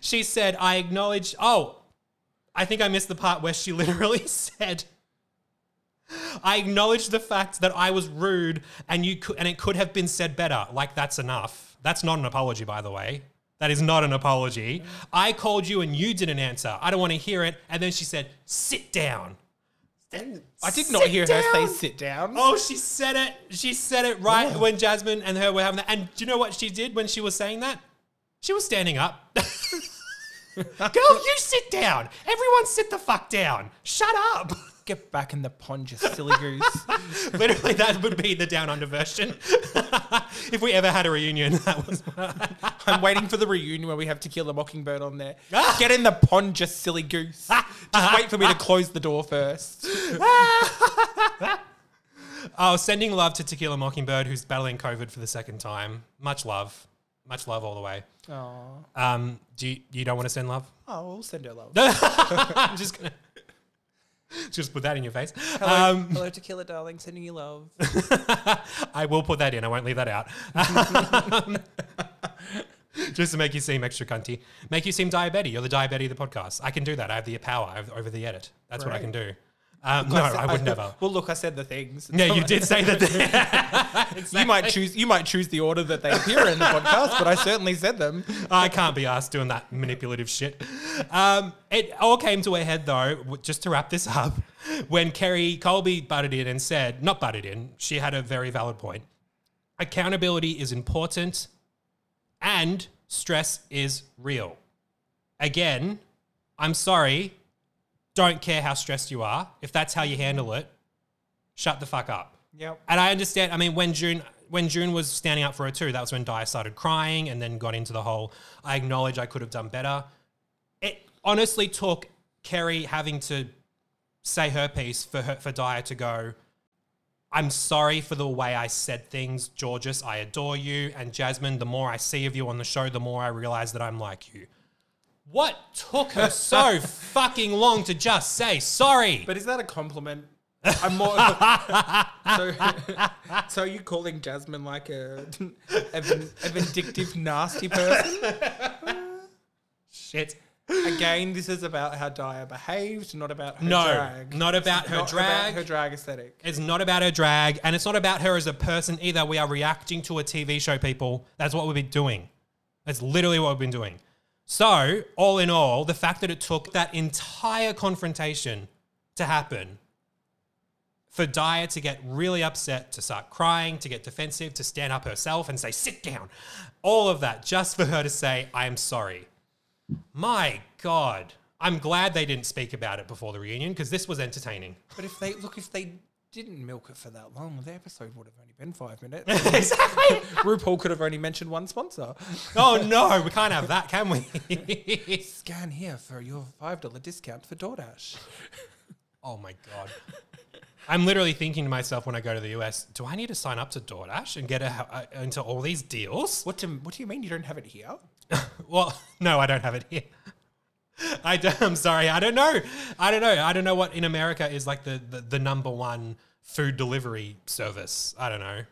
She said, "I acknowledge." Oh, I think I missed the part where she literally said, I acknowledge the fact that I was rude and you could, and it could have been said better. Like that's enough. That's not an apology, by the way. That is not an apology. I called you and you didn't answer. I don't want to hear it. And then she said, sit down. I did not Sit hear her say sit down. Oh, she said it. She said it right when Jasmine and her were having that. And do you know what she did when she was saying that? She was standing up. Girl, you sit down. Everyone sit the fuck down. Shut up. Get back in the pond, you silly goose. Literally, that would be the down under version. if we ever had a reunion, that was. I'm waiting for the reunion where we have To Kill Tequila Mockingbird on there. Ah! Get in the pond, just silly goose. Ah! Just wait for me to ah! close the door first. Oh, sending love to Tequila Mockingbird, who's battling COVID for the second time. Much love. Much love all the way. Oh, Um, do you, you don't want to send love? oh, we'll send her love. I'm just gonna just put that in your face. Hello, Um, hello, Tequila darling, sending you love. I will put that in. I won't leave that out. just to make you seem extra cunty, make you seem diabetic. You're the diabetic of the podcast. I can do that. I have the power over- over the edit. That's what I can do. Um, no, I would never. Well, look, I said the things. Yeah, you did say that. You might choose. You might choose the order that they appear in the podcast, but I certainly said them. I can't be asked doing that manipulative shit. Um, it all came to a head though, just to wrap this up, when Kerri Colby butted in and said, not butted in, she had a very valid point. Accountability is important and stress is real. Again, I'm sorry, don't care how stressed you are. If that's how you handle it, shut the fuck up. Yep. And I understand. I mean, when June when June was standing up for her too, that was when Daya started crying, and then got into the whole. I acknowledge I could have done better. It honestly took Kerri having to say her piece for her for Daya to go. I'm sorry for the way I said things, Jorgeous. I adore you, and Jasmine. The more I see of you on the show, the more I realize that I'm like you. What took her so fucking long to just say sorry? But is that a compliment? I'm more. so, so are you calling Jasmine like a, a, a vindictive, nasty person? Shit. Again, this is about how Daya behaved, not about her No, drag. not about her Not drag. About her drag aesthetic. It's not about her drag, and it's not about her as a person either. We are reacting to a TV show, people. That's what we've been doing. That's literally what we've been doing. So, all in all, the fact that it took that entire confrontation to happen for Daya to get really upset, to start crying, to get defensive, to stand up herself and say, sit down, all of that just for her to say, I am sorry. My God. I'm glad they didn't speak about it before the reunion because this was entertaining. But if they look, if they didn't milk it for that long, the episode would have only been five minutes. exactly. RuPaul could have only mentioned one sponsor. Oh no, we can't have that, can we? Scan here for your five dollar discount for DoorDash. oh my god. I'm literally thinking to myself when I go to the US, do I need to sign up to DoorDash and get a, a, into all these deals? What do What do you mean you don't have it here? Well, no, I don't have it here. I do, I'm sorry, I don't know. I don't know. I don't know what in America is like the, the, the number one food delivery service. I don't know.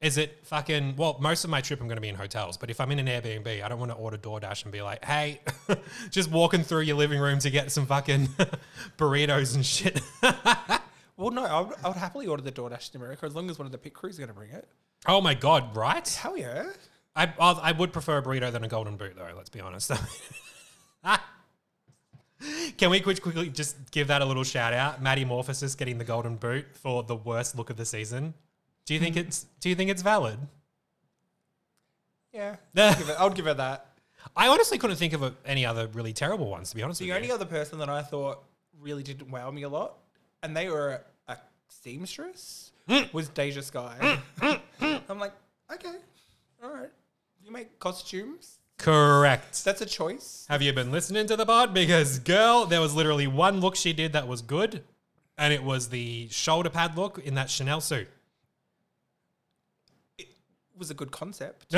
Is it fucking well? Most of my trip I'm going to be in hotels, but if I'm in an Airbnb, I don't want to order DoorDash and be like, "Hey, just walking through your living room to get some fucking burritos and shit." Well, no, I would, I would happily order the DoorDash in America as long as one of the pit crews is going to bring it. oh my god, right? Hell yeah. I I would prefer a burrito than a golden boot, though. Let's be honest. Can we quick, quickly just give that a little shout out? Maddy Morphosis getting the golden boot for the worst look of the season. Do you think hmm. it's Do you think it's valid? Yeah. I'll give it, I'll give it that. I honestly couldn't think of a, any other really terrible ones. To be honest The with only you. other person that I thought really didn't wow me a lot, and they were a, a seamstress, mm. was Deja Skye. Mm. Mm. I'm like, okay, all right. You make costumes. Correct. That's a choice. Have you been listening to the pod? Because girl, there was literally one look she did that was good, and it was the shoulder pad look in that Chanel suit. It was a good concept.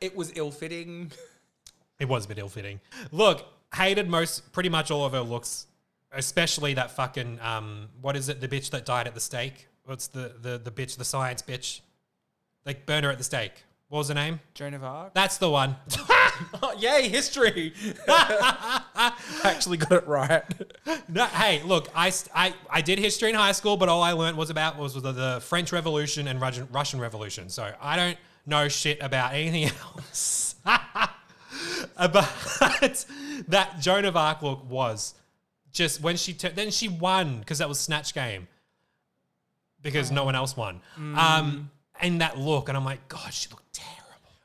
it was ill fitting. It was a bit ill fitting. Look, hated most pretty much all of her looks, especially that fucking um, what is it? The bitch that died at the stake. What's the the the bitch? The science bitch. Like burn her at the stake. What was her name? Joan of Arc. That's the one. Oh, yay, history. I actually got it right. No, hey, look, I, I, I did history in high school, but all I learned was about was the, the French Revolution and Russian, Russian Revolution. So I don't know shit about anything else. but that Joan of Arc look was just when she then she won because that was Snatch Game because no one else won. Um, and that look, and I'm like, God, she looked terrible.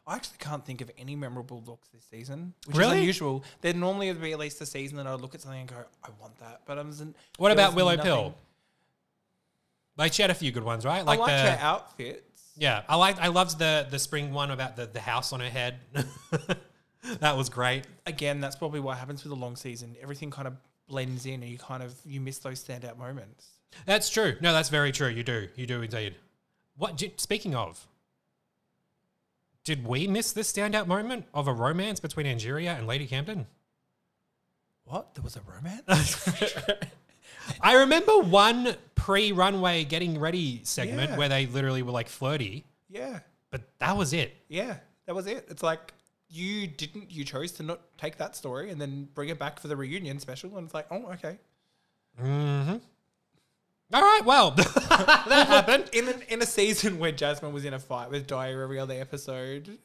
I actually can't think of any memorable looks this season, which Really? is unusual. There normally would be at least a season that I'd look at something and go, I want that. But I wasn't. What there about was Willow nothing. Pill? Like she had a few good ones, right? I Like liked the her outfits. yeah, I liked I loved the the spring one about the the house on her head. that was great. Again, that's probably what happens with a long season. Everything kind of blends in, and you kind of you miss those standout moments. That's true. No, that's very true. You do. You do indeed. What? j- Speaking of, did we miss this standout moment of a romance between Angeria and Lady Camden? What? There was a romance? I remember one pre-runway getting ready segment Yeah. where they literally were like flirty, yeah, but that was it. yeah, that was it. It's like you didn't, you chose to not take that story and then bring it back for the reunion special, and it's like, oh, okay. Mm-hmm. All right, well, that happened. In an, in a season where Jasmine was in a fight with Daya every other episode.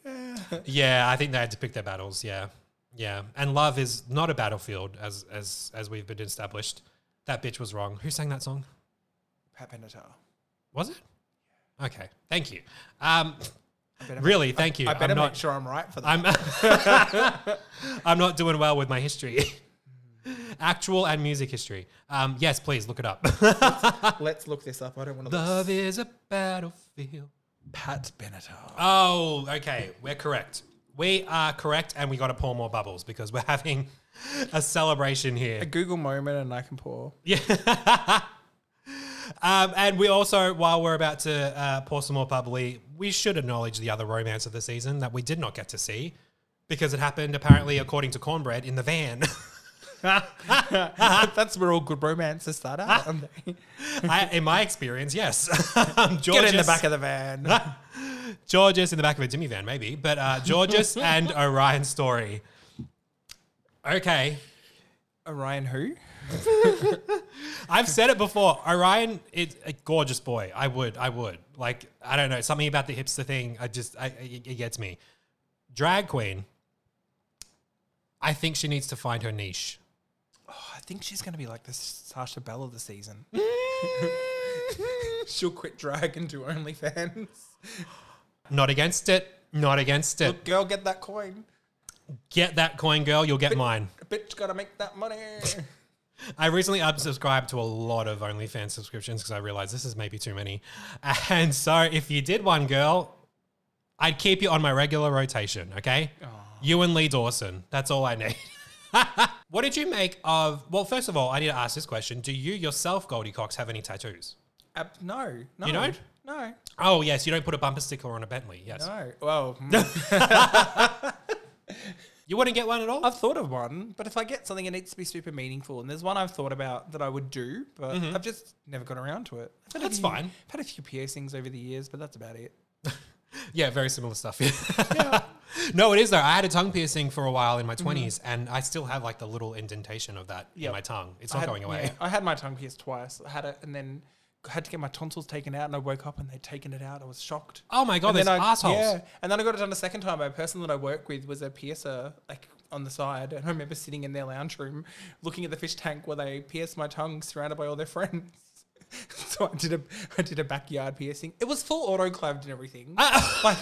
Yeah, I think they had to pick their battles. Yeah, yeah. And love is not a battlefield, as as as we've been established. That bitch was wrong. Who sang that song? Pat Benatar. Was it? Okay, thank you. Um, I really, thank you. I better I'm make not. sure I'm right for that. I'm. I'm not doing well with my history, actual and music history. Um, yes, please look it up. Let's look this up. I don't want to. love is a battlefield. Pat Benatar. Oh, okay. We're correct. We are correct, and we got to pour more bubbles because we're having a celebration here. A Google moment, and I can pour. Yeah. um, and we also, while we're about to uh, pour some more bubbly, we should acknowledge the other romance of the season that we did not get to see because it happened, apparently, according to Kornbread, in the van. That's where all good romances start out. aren't they? I, in my experience, yes. Um, Get in the Jorgeous- back of the van. Jorgeous in the back of a Jimmy van, maybe, but uh, Jorgeous and Orion story. Okay. Orion who? I've said it before. Orion is a gorgeous boy. I would, I would. Like, I don't know, something about the hipster thing. I just, I, it, it gets me. Drag queen. I think she needs to find her niche. Oh, I think she's going to be like the Sasha Belle of the season. She'll quit drag and do OnlyFans. Not against it. Not against it. Look, girl, get that coin. Get that coin, girl. You'll get mine. Bitch got to make that money. I recently unsubscribed to a lot of OnlyFans subscriptions because I realized this is maybe too many. And so if you did one, girl, I'd keep you on my regular rotation, okay? You and Lee Dawson. That's all I need. what did you make of? Well, first of all, I need to ask this question: Do you yourself, Goldie Cox, have any tattoos? Uh, no, no. You don't? No, Oh yes, you don't put a bumper sticker on a Bentley. Yes, no. Well, mm, you wouldn't get one at all. I've thought of one, but if I get something, it needs to be super meaningful. And there's one I've thought about that I would do, but I've just never got around to it. I've had a That's few- fine. I've had a few piercings over the years, but that's about it. Yeah, very similar stuff. yeah. no, it is though. I had a tongue piercing for a while in my mm-hmm. 20s, and I still have like the little indentation of that Yep. in my tongue. It's I not had- going away. yeah, I had my tongue pierced twice. I had it, and then had to get my tonsils taken out, and I woke up and they'd taken it out. I was shocked. Oh my god, and there's then I, assholes. Yeah, and then I got it done a second time by a person that I work with was a piercer, like on the side, and I remember sitting in their lounge room looking at the fish tank where they pierced my tongue, surrounded by all their friends. so I did a I did a backyard piercing. It was full autoclaved and everything. Ah. like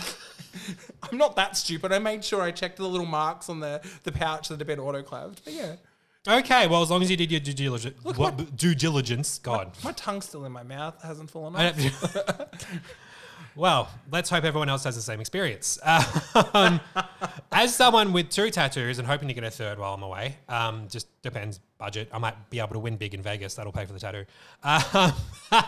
I'm not that stupid. I made sure I checked the little marks on the the pouch that had been autoclaved. But yeah, Okay, well, as long as you did your due diligence, what, due diligence, God. my tongue's still in my mouth. It hasn't fallen off. well, let's hope everyone else has the same experience. Um, as someone with two tattoos and hoping to get a third while I'm away, um, just depends budget. I might be able to win big in Vegas. That'll pay for the tattoo. Um,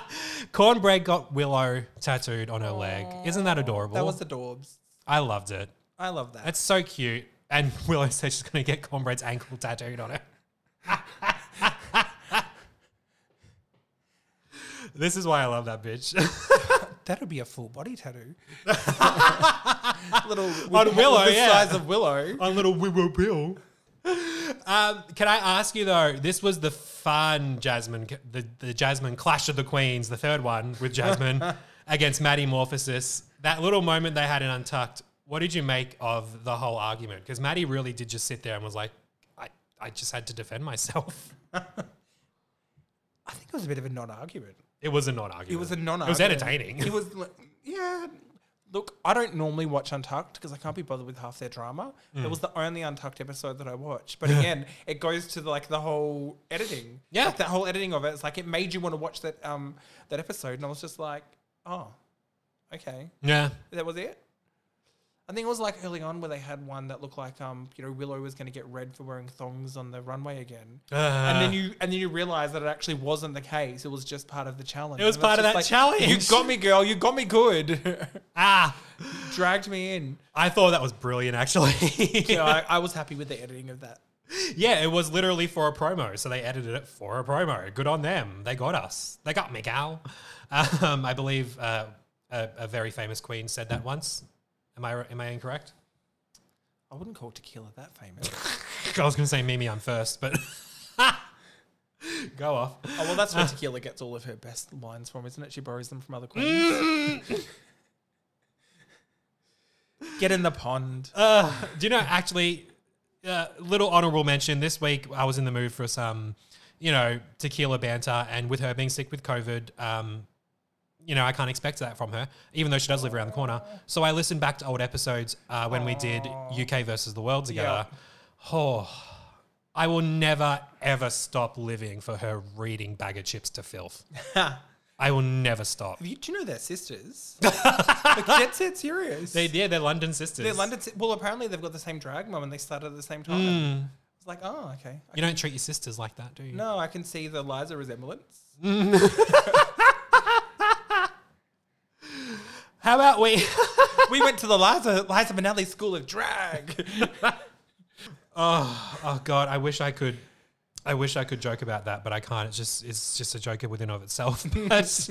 Kornbread got Willow tattooed on her leg. Isn't that adorable? That was the Dorbs. I loved it. I love that. That's so cute. And Willow says she's going to get Kornbread's ankle tattooed on her. this is why I love that bitch. That would be a full body tattoo. Little On Willow, the yeah. size of Willow. on little Willow Pill. Um, can I ask you though? This was the fun Jasmine, the the Jasmine Clash of the Queens, the third one with Jasmine against Maddy Morphosis. That little moment they had in Untucked. What did you make of the whole argument? Because Maddie really did just sit there and was like, I, I just had to defend myself. I think it was a bit of a non-argument. It was a non-argument. It was a non. Argument. It was entertaining. It was, like, yeah. Look, I don't normally watch Untucked because I can't be bothered with half their drama. Mm. It was the only Untucked episode that I watched. But again, it goes to the, like the whole editing. Yeah. like that whole editing of it. It's like it made you want to watch that um that episode, and I was just like, oh, okay, yeah. that was it. I think it was like early on where they had one that looked like um you know Willow was going to get red for wearing thongs on the runway again, and then you and then you realize that it actually wasn't the case. It was just part of the challenge. It was And part of that challenge. You got me, girl. You got me good. ah, Dragged me in. I thought that was brilliant. Actually, know, I, I was happy with the editing of that. Yeah, it was literally for a promo, so they edited it for a promo. Good on them. They got us. They got me, gal. Um, I believe uh, a, a very famous queen said that once. Am I am I incorrect? I wouldn't call tequila that famous. I was going to say Mimi Imfurst, but go off. oh well, that's where tequila gets all of her best lines from, isn't it? She borrows them from other queens. Get in the pond. Uh, do you know actually? Uh, little honorable mention this week. I was in the mood for some, you know, tequila banter, and with her being sick with COVID, um, you know, I can't expect that from her, even though she does live around the corner. So I listened back to old episodes uh, when we did UK versus the world together. Oh, I will never ever stop living for her reading bag of chips to filth. I will never stop. You, do you know they're sisters? like, that's it, serious. They, yeah, they're London sisters. They're London. si- Well, apparently they've got the same drag mum and they started at the same time. It's like, oh, okay. I You don't treat your sisters like that, do you? No, I can see the Liza resemblance. How about we? we went to the Liza Liza Minnelli School of Drag. Oh, oh God! I wish I could. I wish I could joke about that, but I can't. It's just it's just a joke within of itself. But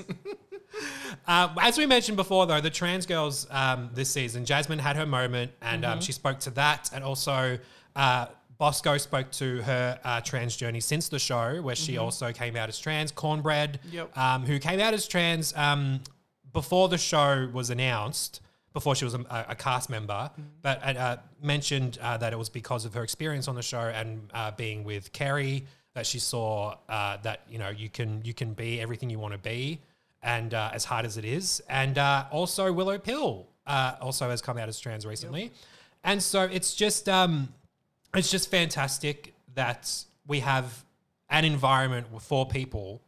um, as we mentioned before, though, the trans girls um, this season, Jasmine had her moment, and um, she spoke to that, and also uh, Bosco spoke to her uh, trans journey since the show, where she also came out as trans. Kornbread, Yep. um, who came out as trans um, before the show was announced, before she was a, a cast member, but uh, uh, mentioned uh, that it was because of her experience on the show and uh, being with Kerri that she saw uh, that you know you can you can be everything you want to be, and uh, as hard as it is, and uh, also Willow Pill uh, also has come out as trans recently, and so it's just um, it's just fantastic that we have an environment for people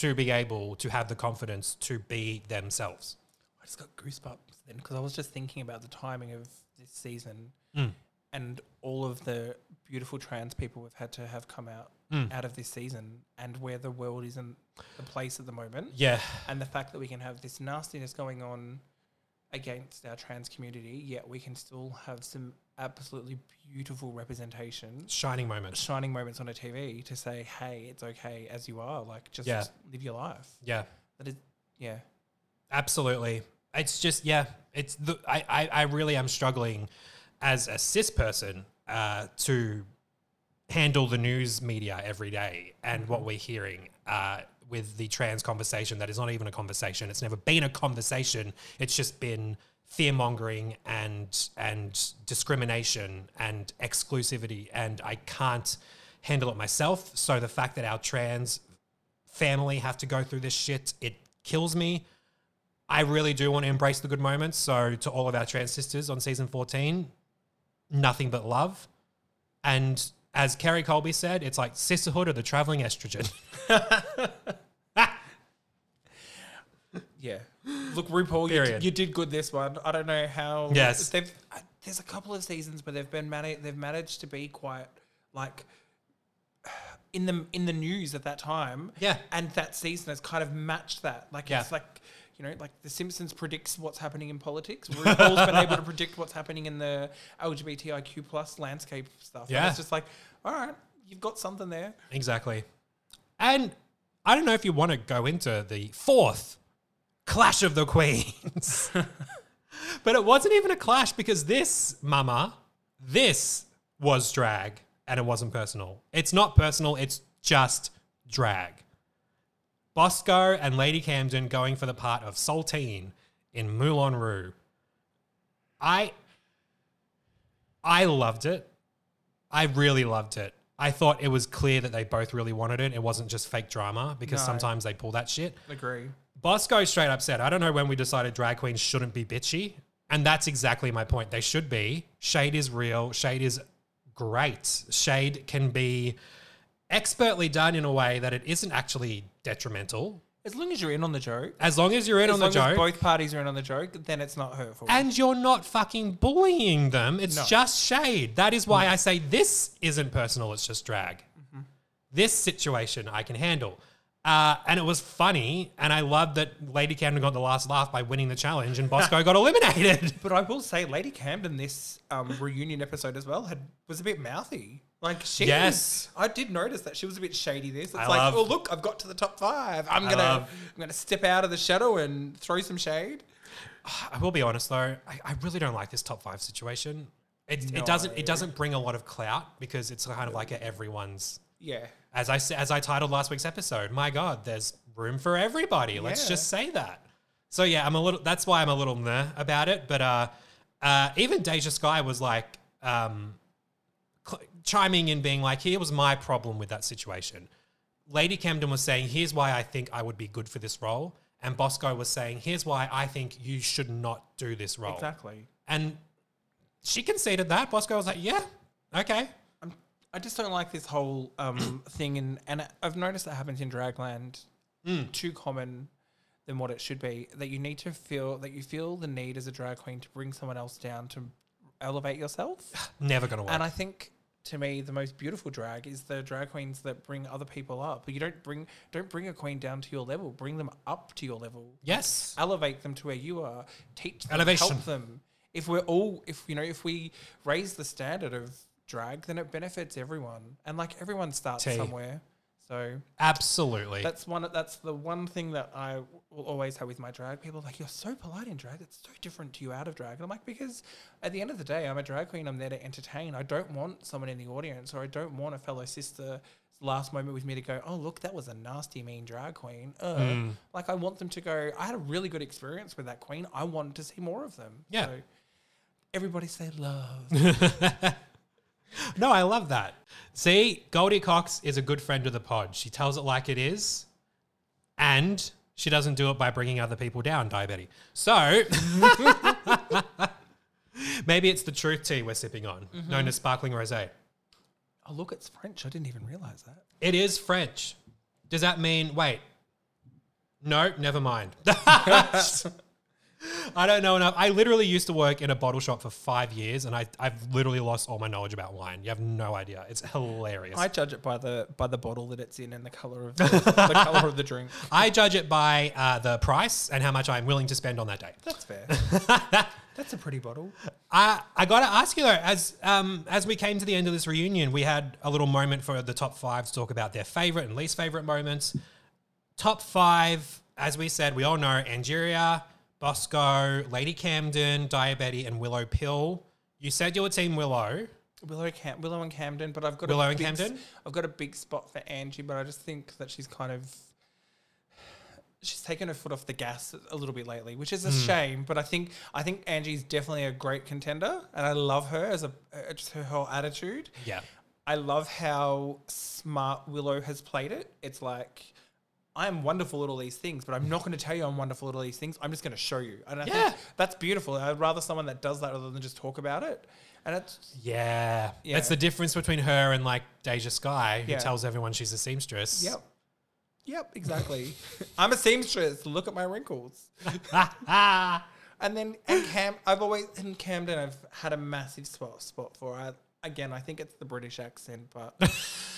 to be able to have the confidence to be themselves. I just got goosebumps then because I was just thinking about the timing of this season Mm. and all of the beautiful trans people we've had to have come out Mm. out of this season and where the world is in the place at the moment Yeah, and the fact that we can have this nastiness going on against our trans community yet we can still have some absolutely beautiful representation shining moments. shining moments on a TV to say hey it's okay as you are like just Yeah. live your life Yeah, that is yeah absolutely. It's just yeah, it's the I I, I really am struggling as a cis person uh, to handle the news media every day and what we're hearing uh, with the trans conversation that is not even a conversation. It's never been a conversation. It's just been fear mongering and and discrimination and exclusivity, and I can't handle it myself. So the fact that our trans family have to go through this shit, it kills me. I really do want to embrace the good moments. So to all of our trans sisters on season 14, nothing but love. And as Kerri Colby said, it's like sisterhood or the traveling estrogen. Yeah. Look, RuPaul, you, Period. did- you did good this one. I don't know how. Yes. They've, there's a couple of seasons where they've been managed. They've managed to be quite like in the in the news at that time. Yeah. And that season has kind of matched that. Like Yeah. it's like you know, like The Simpsons predicts what's happening in politics. RuPaul's been able to predict what's happening in the LGBTIQ plus landscape stuff. And Yeah. it's just like, all right, you've got something there. exactly. And I don't know if you want to go into the fourth clash of the queens. but it wasn't even a clash because this, mama, this was drag. and it wasn't personal. It's not personal, it's just drag. Bosco and Lady Camden going for the part of Satine in Moulin Rouge. I I loved it. I really loved it. I thought it was clear that they both really wanted it. It wasn't just fake drama because No. sometimes they pull that shit. Agree. Bosco straight up said, I don't know when we decided drag queens shouldn't be bitchy. And that's exactly my point. They should be. Shade is real. Shade is great. Shade can be expertly done in a way that it isn't actually detrimental. As long as you're in on the joke. As long as you're in as on the joke as both parties are in on the joke, then it's not hurtful. and you're not fucking bullying them. It's No. just shade. That is why I say this isn't personal, it's just drag. Mm-hmm. This situation I can handle. Uh, and it was funny, and I loved that Lady Camden got the last laugh by winning the challenge, and Bosco got eliminated. But I will say, Lady Camden, this um, reunion episode as well, had was a bit mouthy. Like she, Yes. I did notice that she was a bit shady. This, it's I like, love- oh look, I've got to the top five. I'm I gonna, love- I'm gonna step out of the shadow and throw some shade. I will be honest though, I, I really don't like this top five situation. It, it doesn't it doesn't bring a lot of clout because it's kind of like a everyone's Yeah, as I as I titled last week's episode. My God, there's room for everybody. Let's just say that. So yeah, I'm a little. That's why I'm a little meh about it. But uh, uh, even Deja Skye was like um, cl- chiming in, being like, "Here was my problem with that situation." Lady Camden was saying, "Here's why I think I would be good for this role," and Bosco was saying, "Here's why I think you should not do this role." exactly. And she conceded that. Bosco was like, "Yeah, okay." I'm, just don't like this whole um, thing, and and I've noticed that happens in Dragland. Mm. Too common than what it should be. That you need to feel that you feel the need as a drag queen to bring someone else down to elevate yourself. Never gonna work. And I think to me the most beautiful drag is the drag queens that bring other people up. You don't bring don't bring a queen down to your level. Bring them up to your level. yes. Elevate them to where you are. Teach them, Elevation. help them. If we're all if you know if we raise the standard of drag, then it benefits everyone. And like everyone starts Tea. somewhere. So Absolutely. that's one. That's the one thing that I will always have with my drag. People like you're so polite in drag. It's so different to you out of drag. And I'm like because at the end of the day, I'm a drag queen. I'm there to entertain. I don't want someone in the audience, or I don't want a fellow sister last moment with me to go, oh look, that was a nasty, mean drag queen. Uh, Mm. Like I want them to go. I had a really good experience with that queen. I wanted to see more of them. Yeah. So everybody say love. no, I love that. See, Goldie Cox is a good friend of the pod. She tells it like it is, and she doesn't do it by bringing other people down, diabetes. So, maybe it's the truth tea we're sipping on, mm-hmm. known as sparkling rosé. oh look, it's French. I didn't even realize that. It is French. Does that mean, wait, no, never mind. I don't know enough. I literally used to work in a bottle shop for five years, and I, I've literally lost all my knowledge about wine. You have no idea. It's hilarious. I judge it by the by the bottle that it's in and the color of the, the color of the drink. I judge it by uh, the price and how much I'm willing to spend on that day. That's fair. That's a pretty bottle. I I got to ask you though, as um as we came to the end of this reunion, we had a little moment for the top five to talk about their favorite and least favorite moments. Top five, as we said, we all know Angeria, Bosco, Lady Camden, Diabetes, and Willow Pill. You said you were Team Willow. Willow, Cam- Willow and Camden, but I've got Willow a and big Camden? I've got a big spot for Angie, but I just think that she's kind of she's taken her foot off the gas a little bit lately, which is a Hmm. shame. But I think I think Angie's definitely a great contender, and I love her as a uh, just her whole attitude. Yeah. I love how smart Willow has played it. It's like I'm wonderful at all these things, but I'm not going to tell you I'm wonderful at all these things. I'm just going to show you, and I Yeah. think that's beautiful. I'd rather someone that does that rather than just talk about it. And it's Yeah. Yeah. That's the difference between her and like Deja Skye, who Yeah. tells everyone she's a seamstress. Yep. Yep, exactly. I'm a seamstress. Look at my wrinkles. And then and Cam, I've always in Camden, I've had a massive spot spot for. I, again, I think it's the British accent, but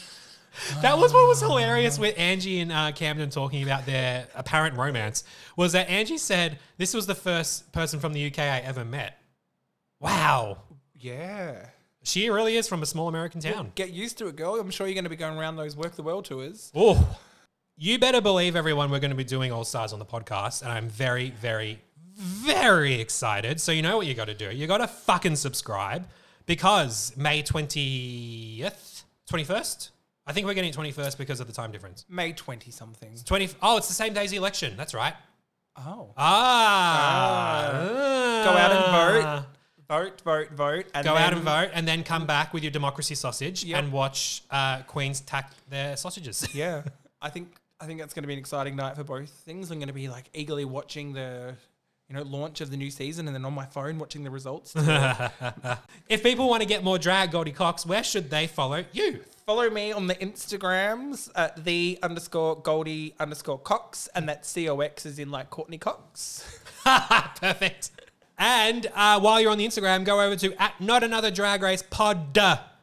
That was what was hilarious with Angie and uh, Camden talking about their apparent romance. Was that Angie said this was the first person from the UK I ever met. Wow, yeah. she really is from a small American town. Get used to it, girl. I'm sure you're going to be going around those work the world tours. Oh, you better believe everyone we're going to be doing All Stars on the podcast, and I'm very, very, very excited. So you know what you got to do. You got to fucking subscribe because May twentieth 21st? I think we're getting 21st because of the time difference. May 20 something. 20 Oh, it's the same day as the election. That's right. Oh. Ah. Go out and vote. Vote, vote, vote. And Go out and vote and then come back with your democracy sausage Yep. and watch uh, Queens tack their sausages. Yeah. I think I think that's going to be an exciting night for both things. I'm going to be like eagerly watching the you know launch of the new season and then on my phone watching the results. if people want to get more drag Goldie Cox, where should they follow you? Follow me on the Instagrams at the underscore Goldie underscore Cox and that C-O-X is in like Courteney Cox. Perfect. And uh, while you're on the Instagram, go over to at not another drag race pod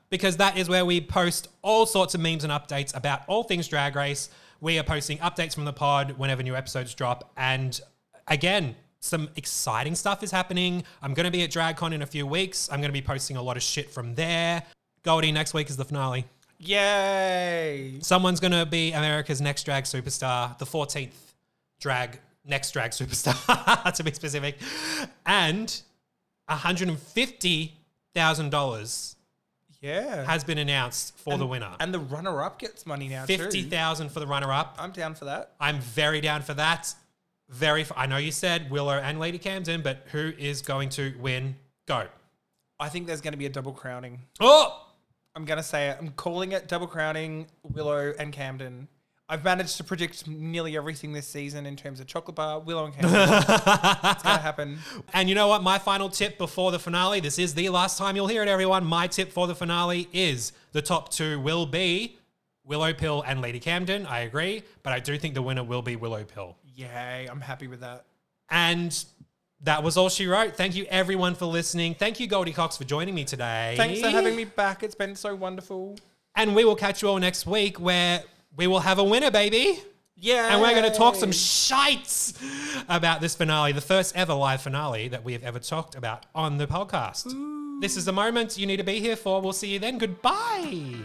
because that is where we post all sorts of memes and updates about all things drag race. We are posting updates from the pod whenever new episodes drop. And again, some exciting stuff is happening. I'm going to be at DragCon in a few weeks. I'm going to be posting a lot of shit from there. Goldie, next week is the finale. Yay! Someone's going to be America's next drag superstar, the 14th drag, next drag superstar, to be specific. And $150,000 Yeah. has been announced for the winner. and the runner-up gets money now too. 50,000 for the runner up. I'm down for that. I'm very down for that. Very, f- I know you said Willow and Lady Camden, but who is going to win? Go. I think there's going to be a double crowning. Oh, I'm going to say it. I'm calling it double crowning Willow and Camden. I've managed to predict nearly everything this season in terms of chocolate bar, Willow and Camden. it's to happen. And you know what? My final tip before the finale, this is the last time you'll hear it, everyone. My tip for the finale is the top two will be Willow Pill and Lady Camden. I agree. But I do think the winner will be Willow Pill. Yay, I'm happy with that. And that was all she wrote. Thank you, everyone, for listening. Thank you, Goldie Cox, for joining me today. Thanks for having me back. It's been so wonderful. And we will catch you all next week where we will have a winner, baby. Yeah. And we're going to talk some shites about this finale, the first ever live finale that we have ever talked about on the podcast. This is the moment you need to be here for. We'll see you then. Goodbye.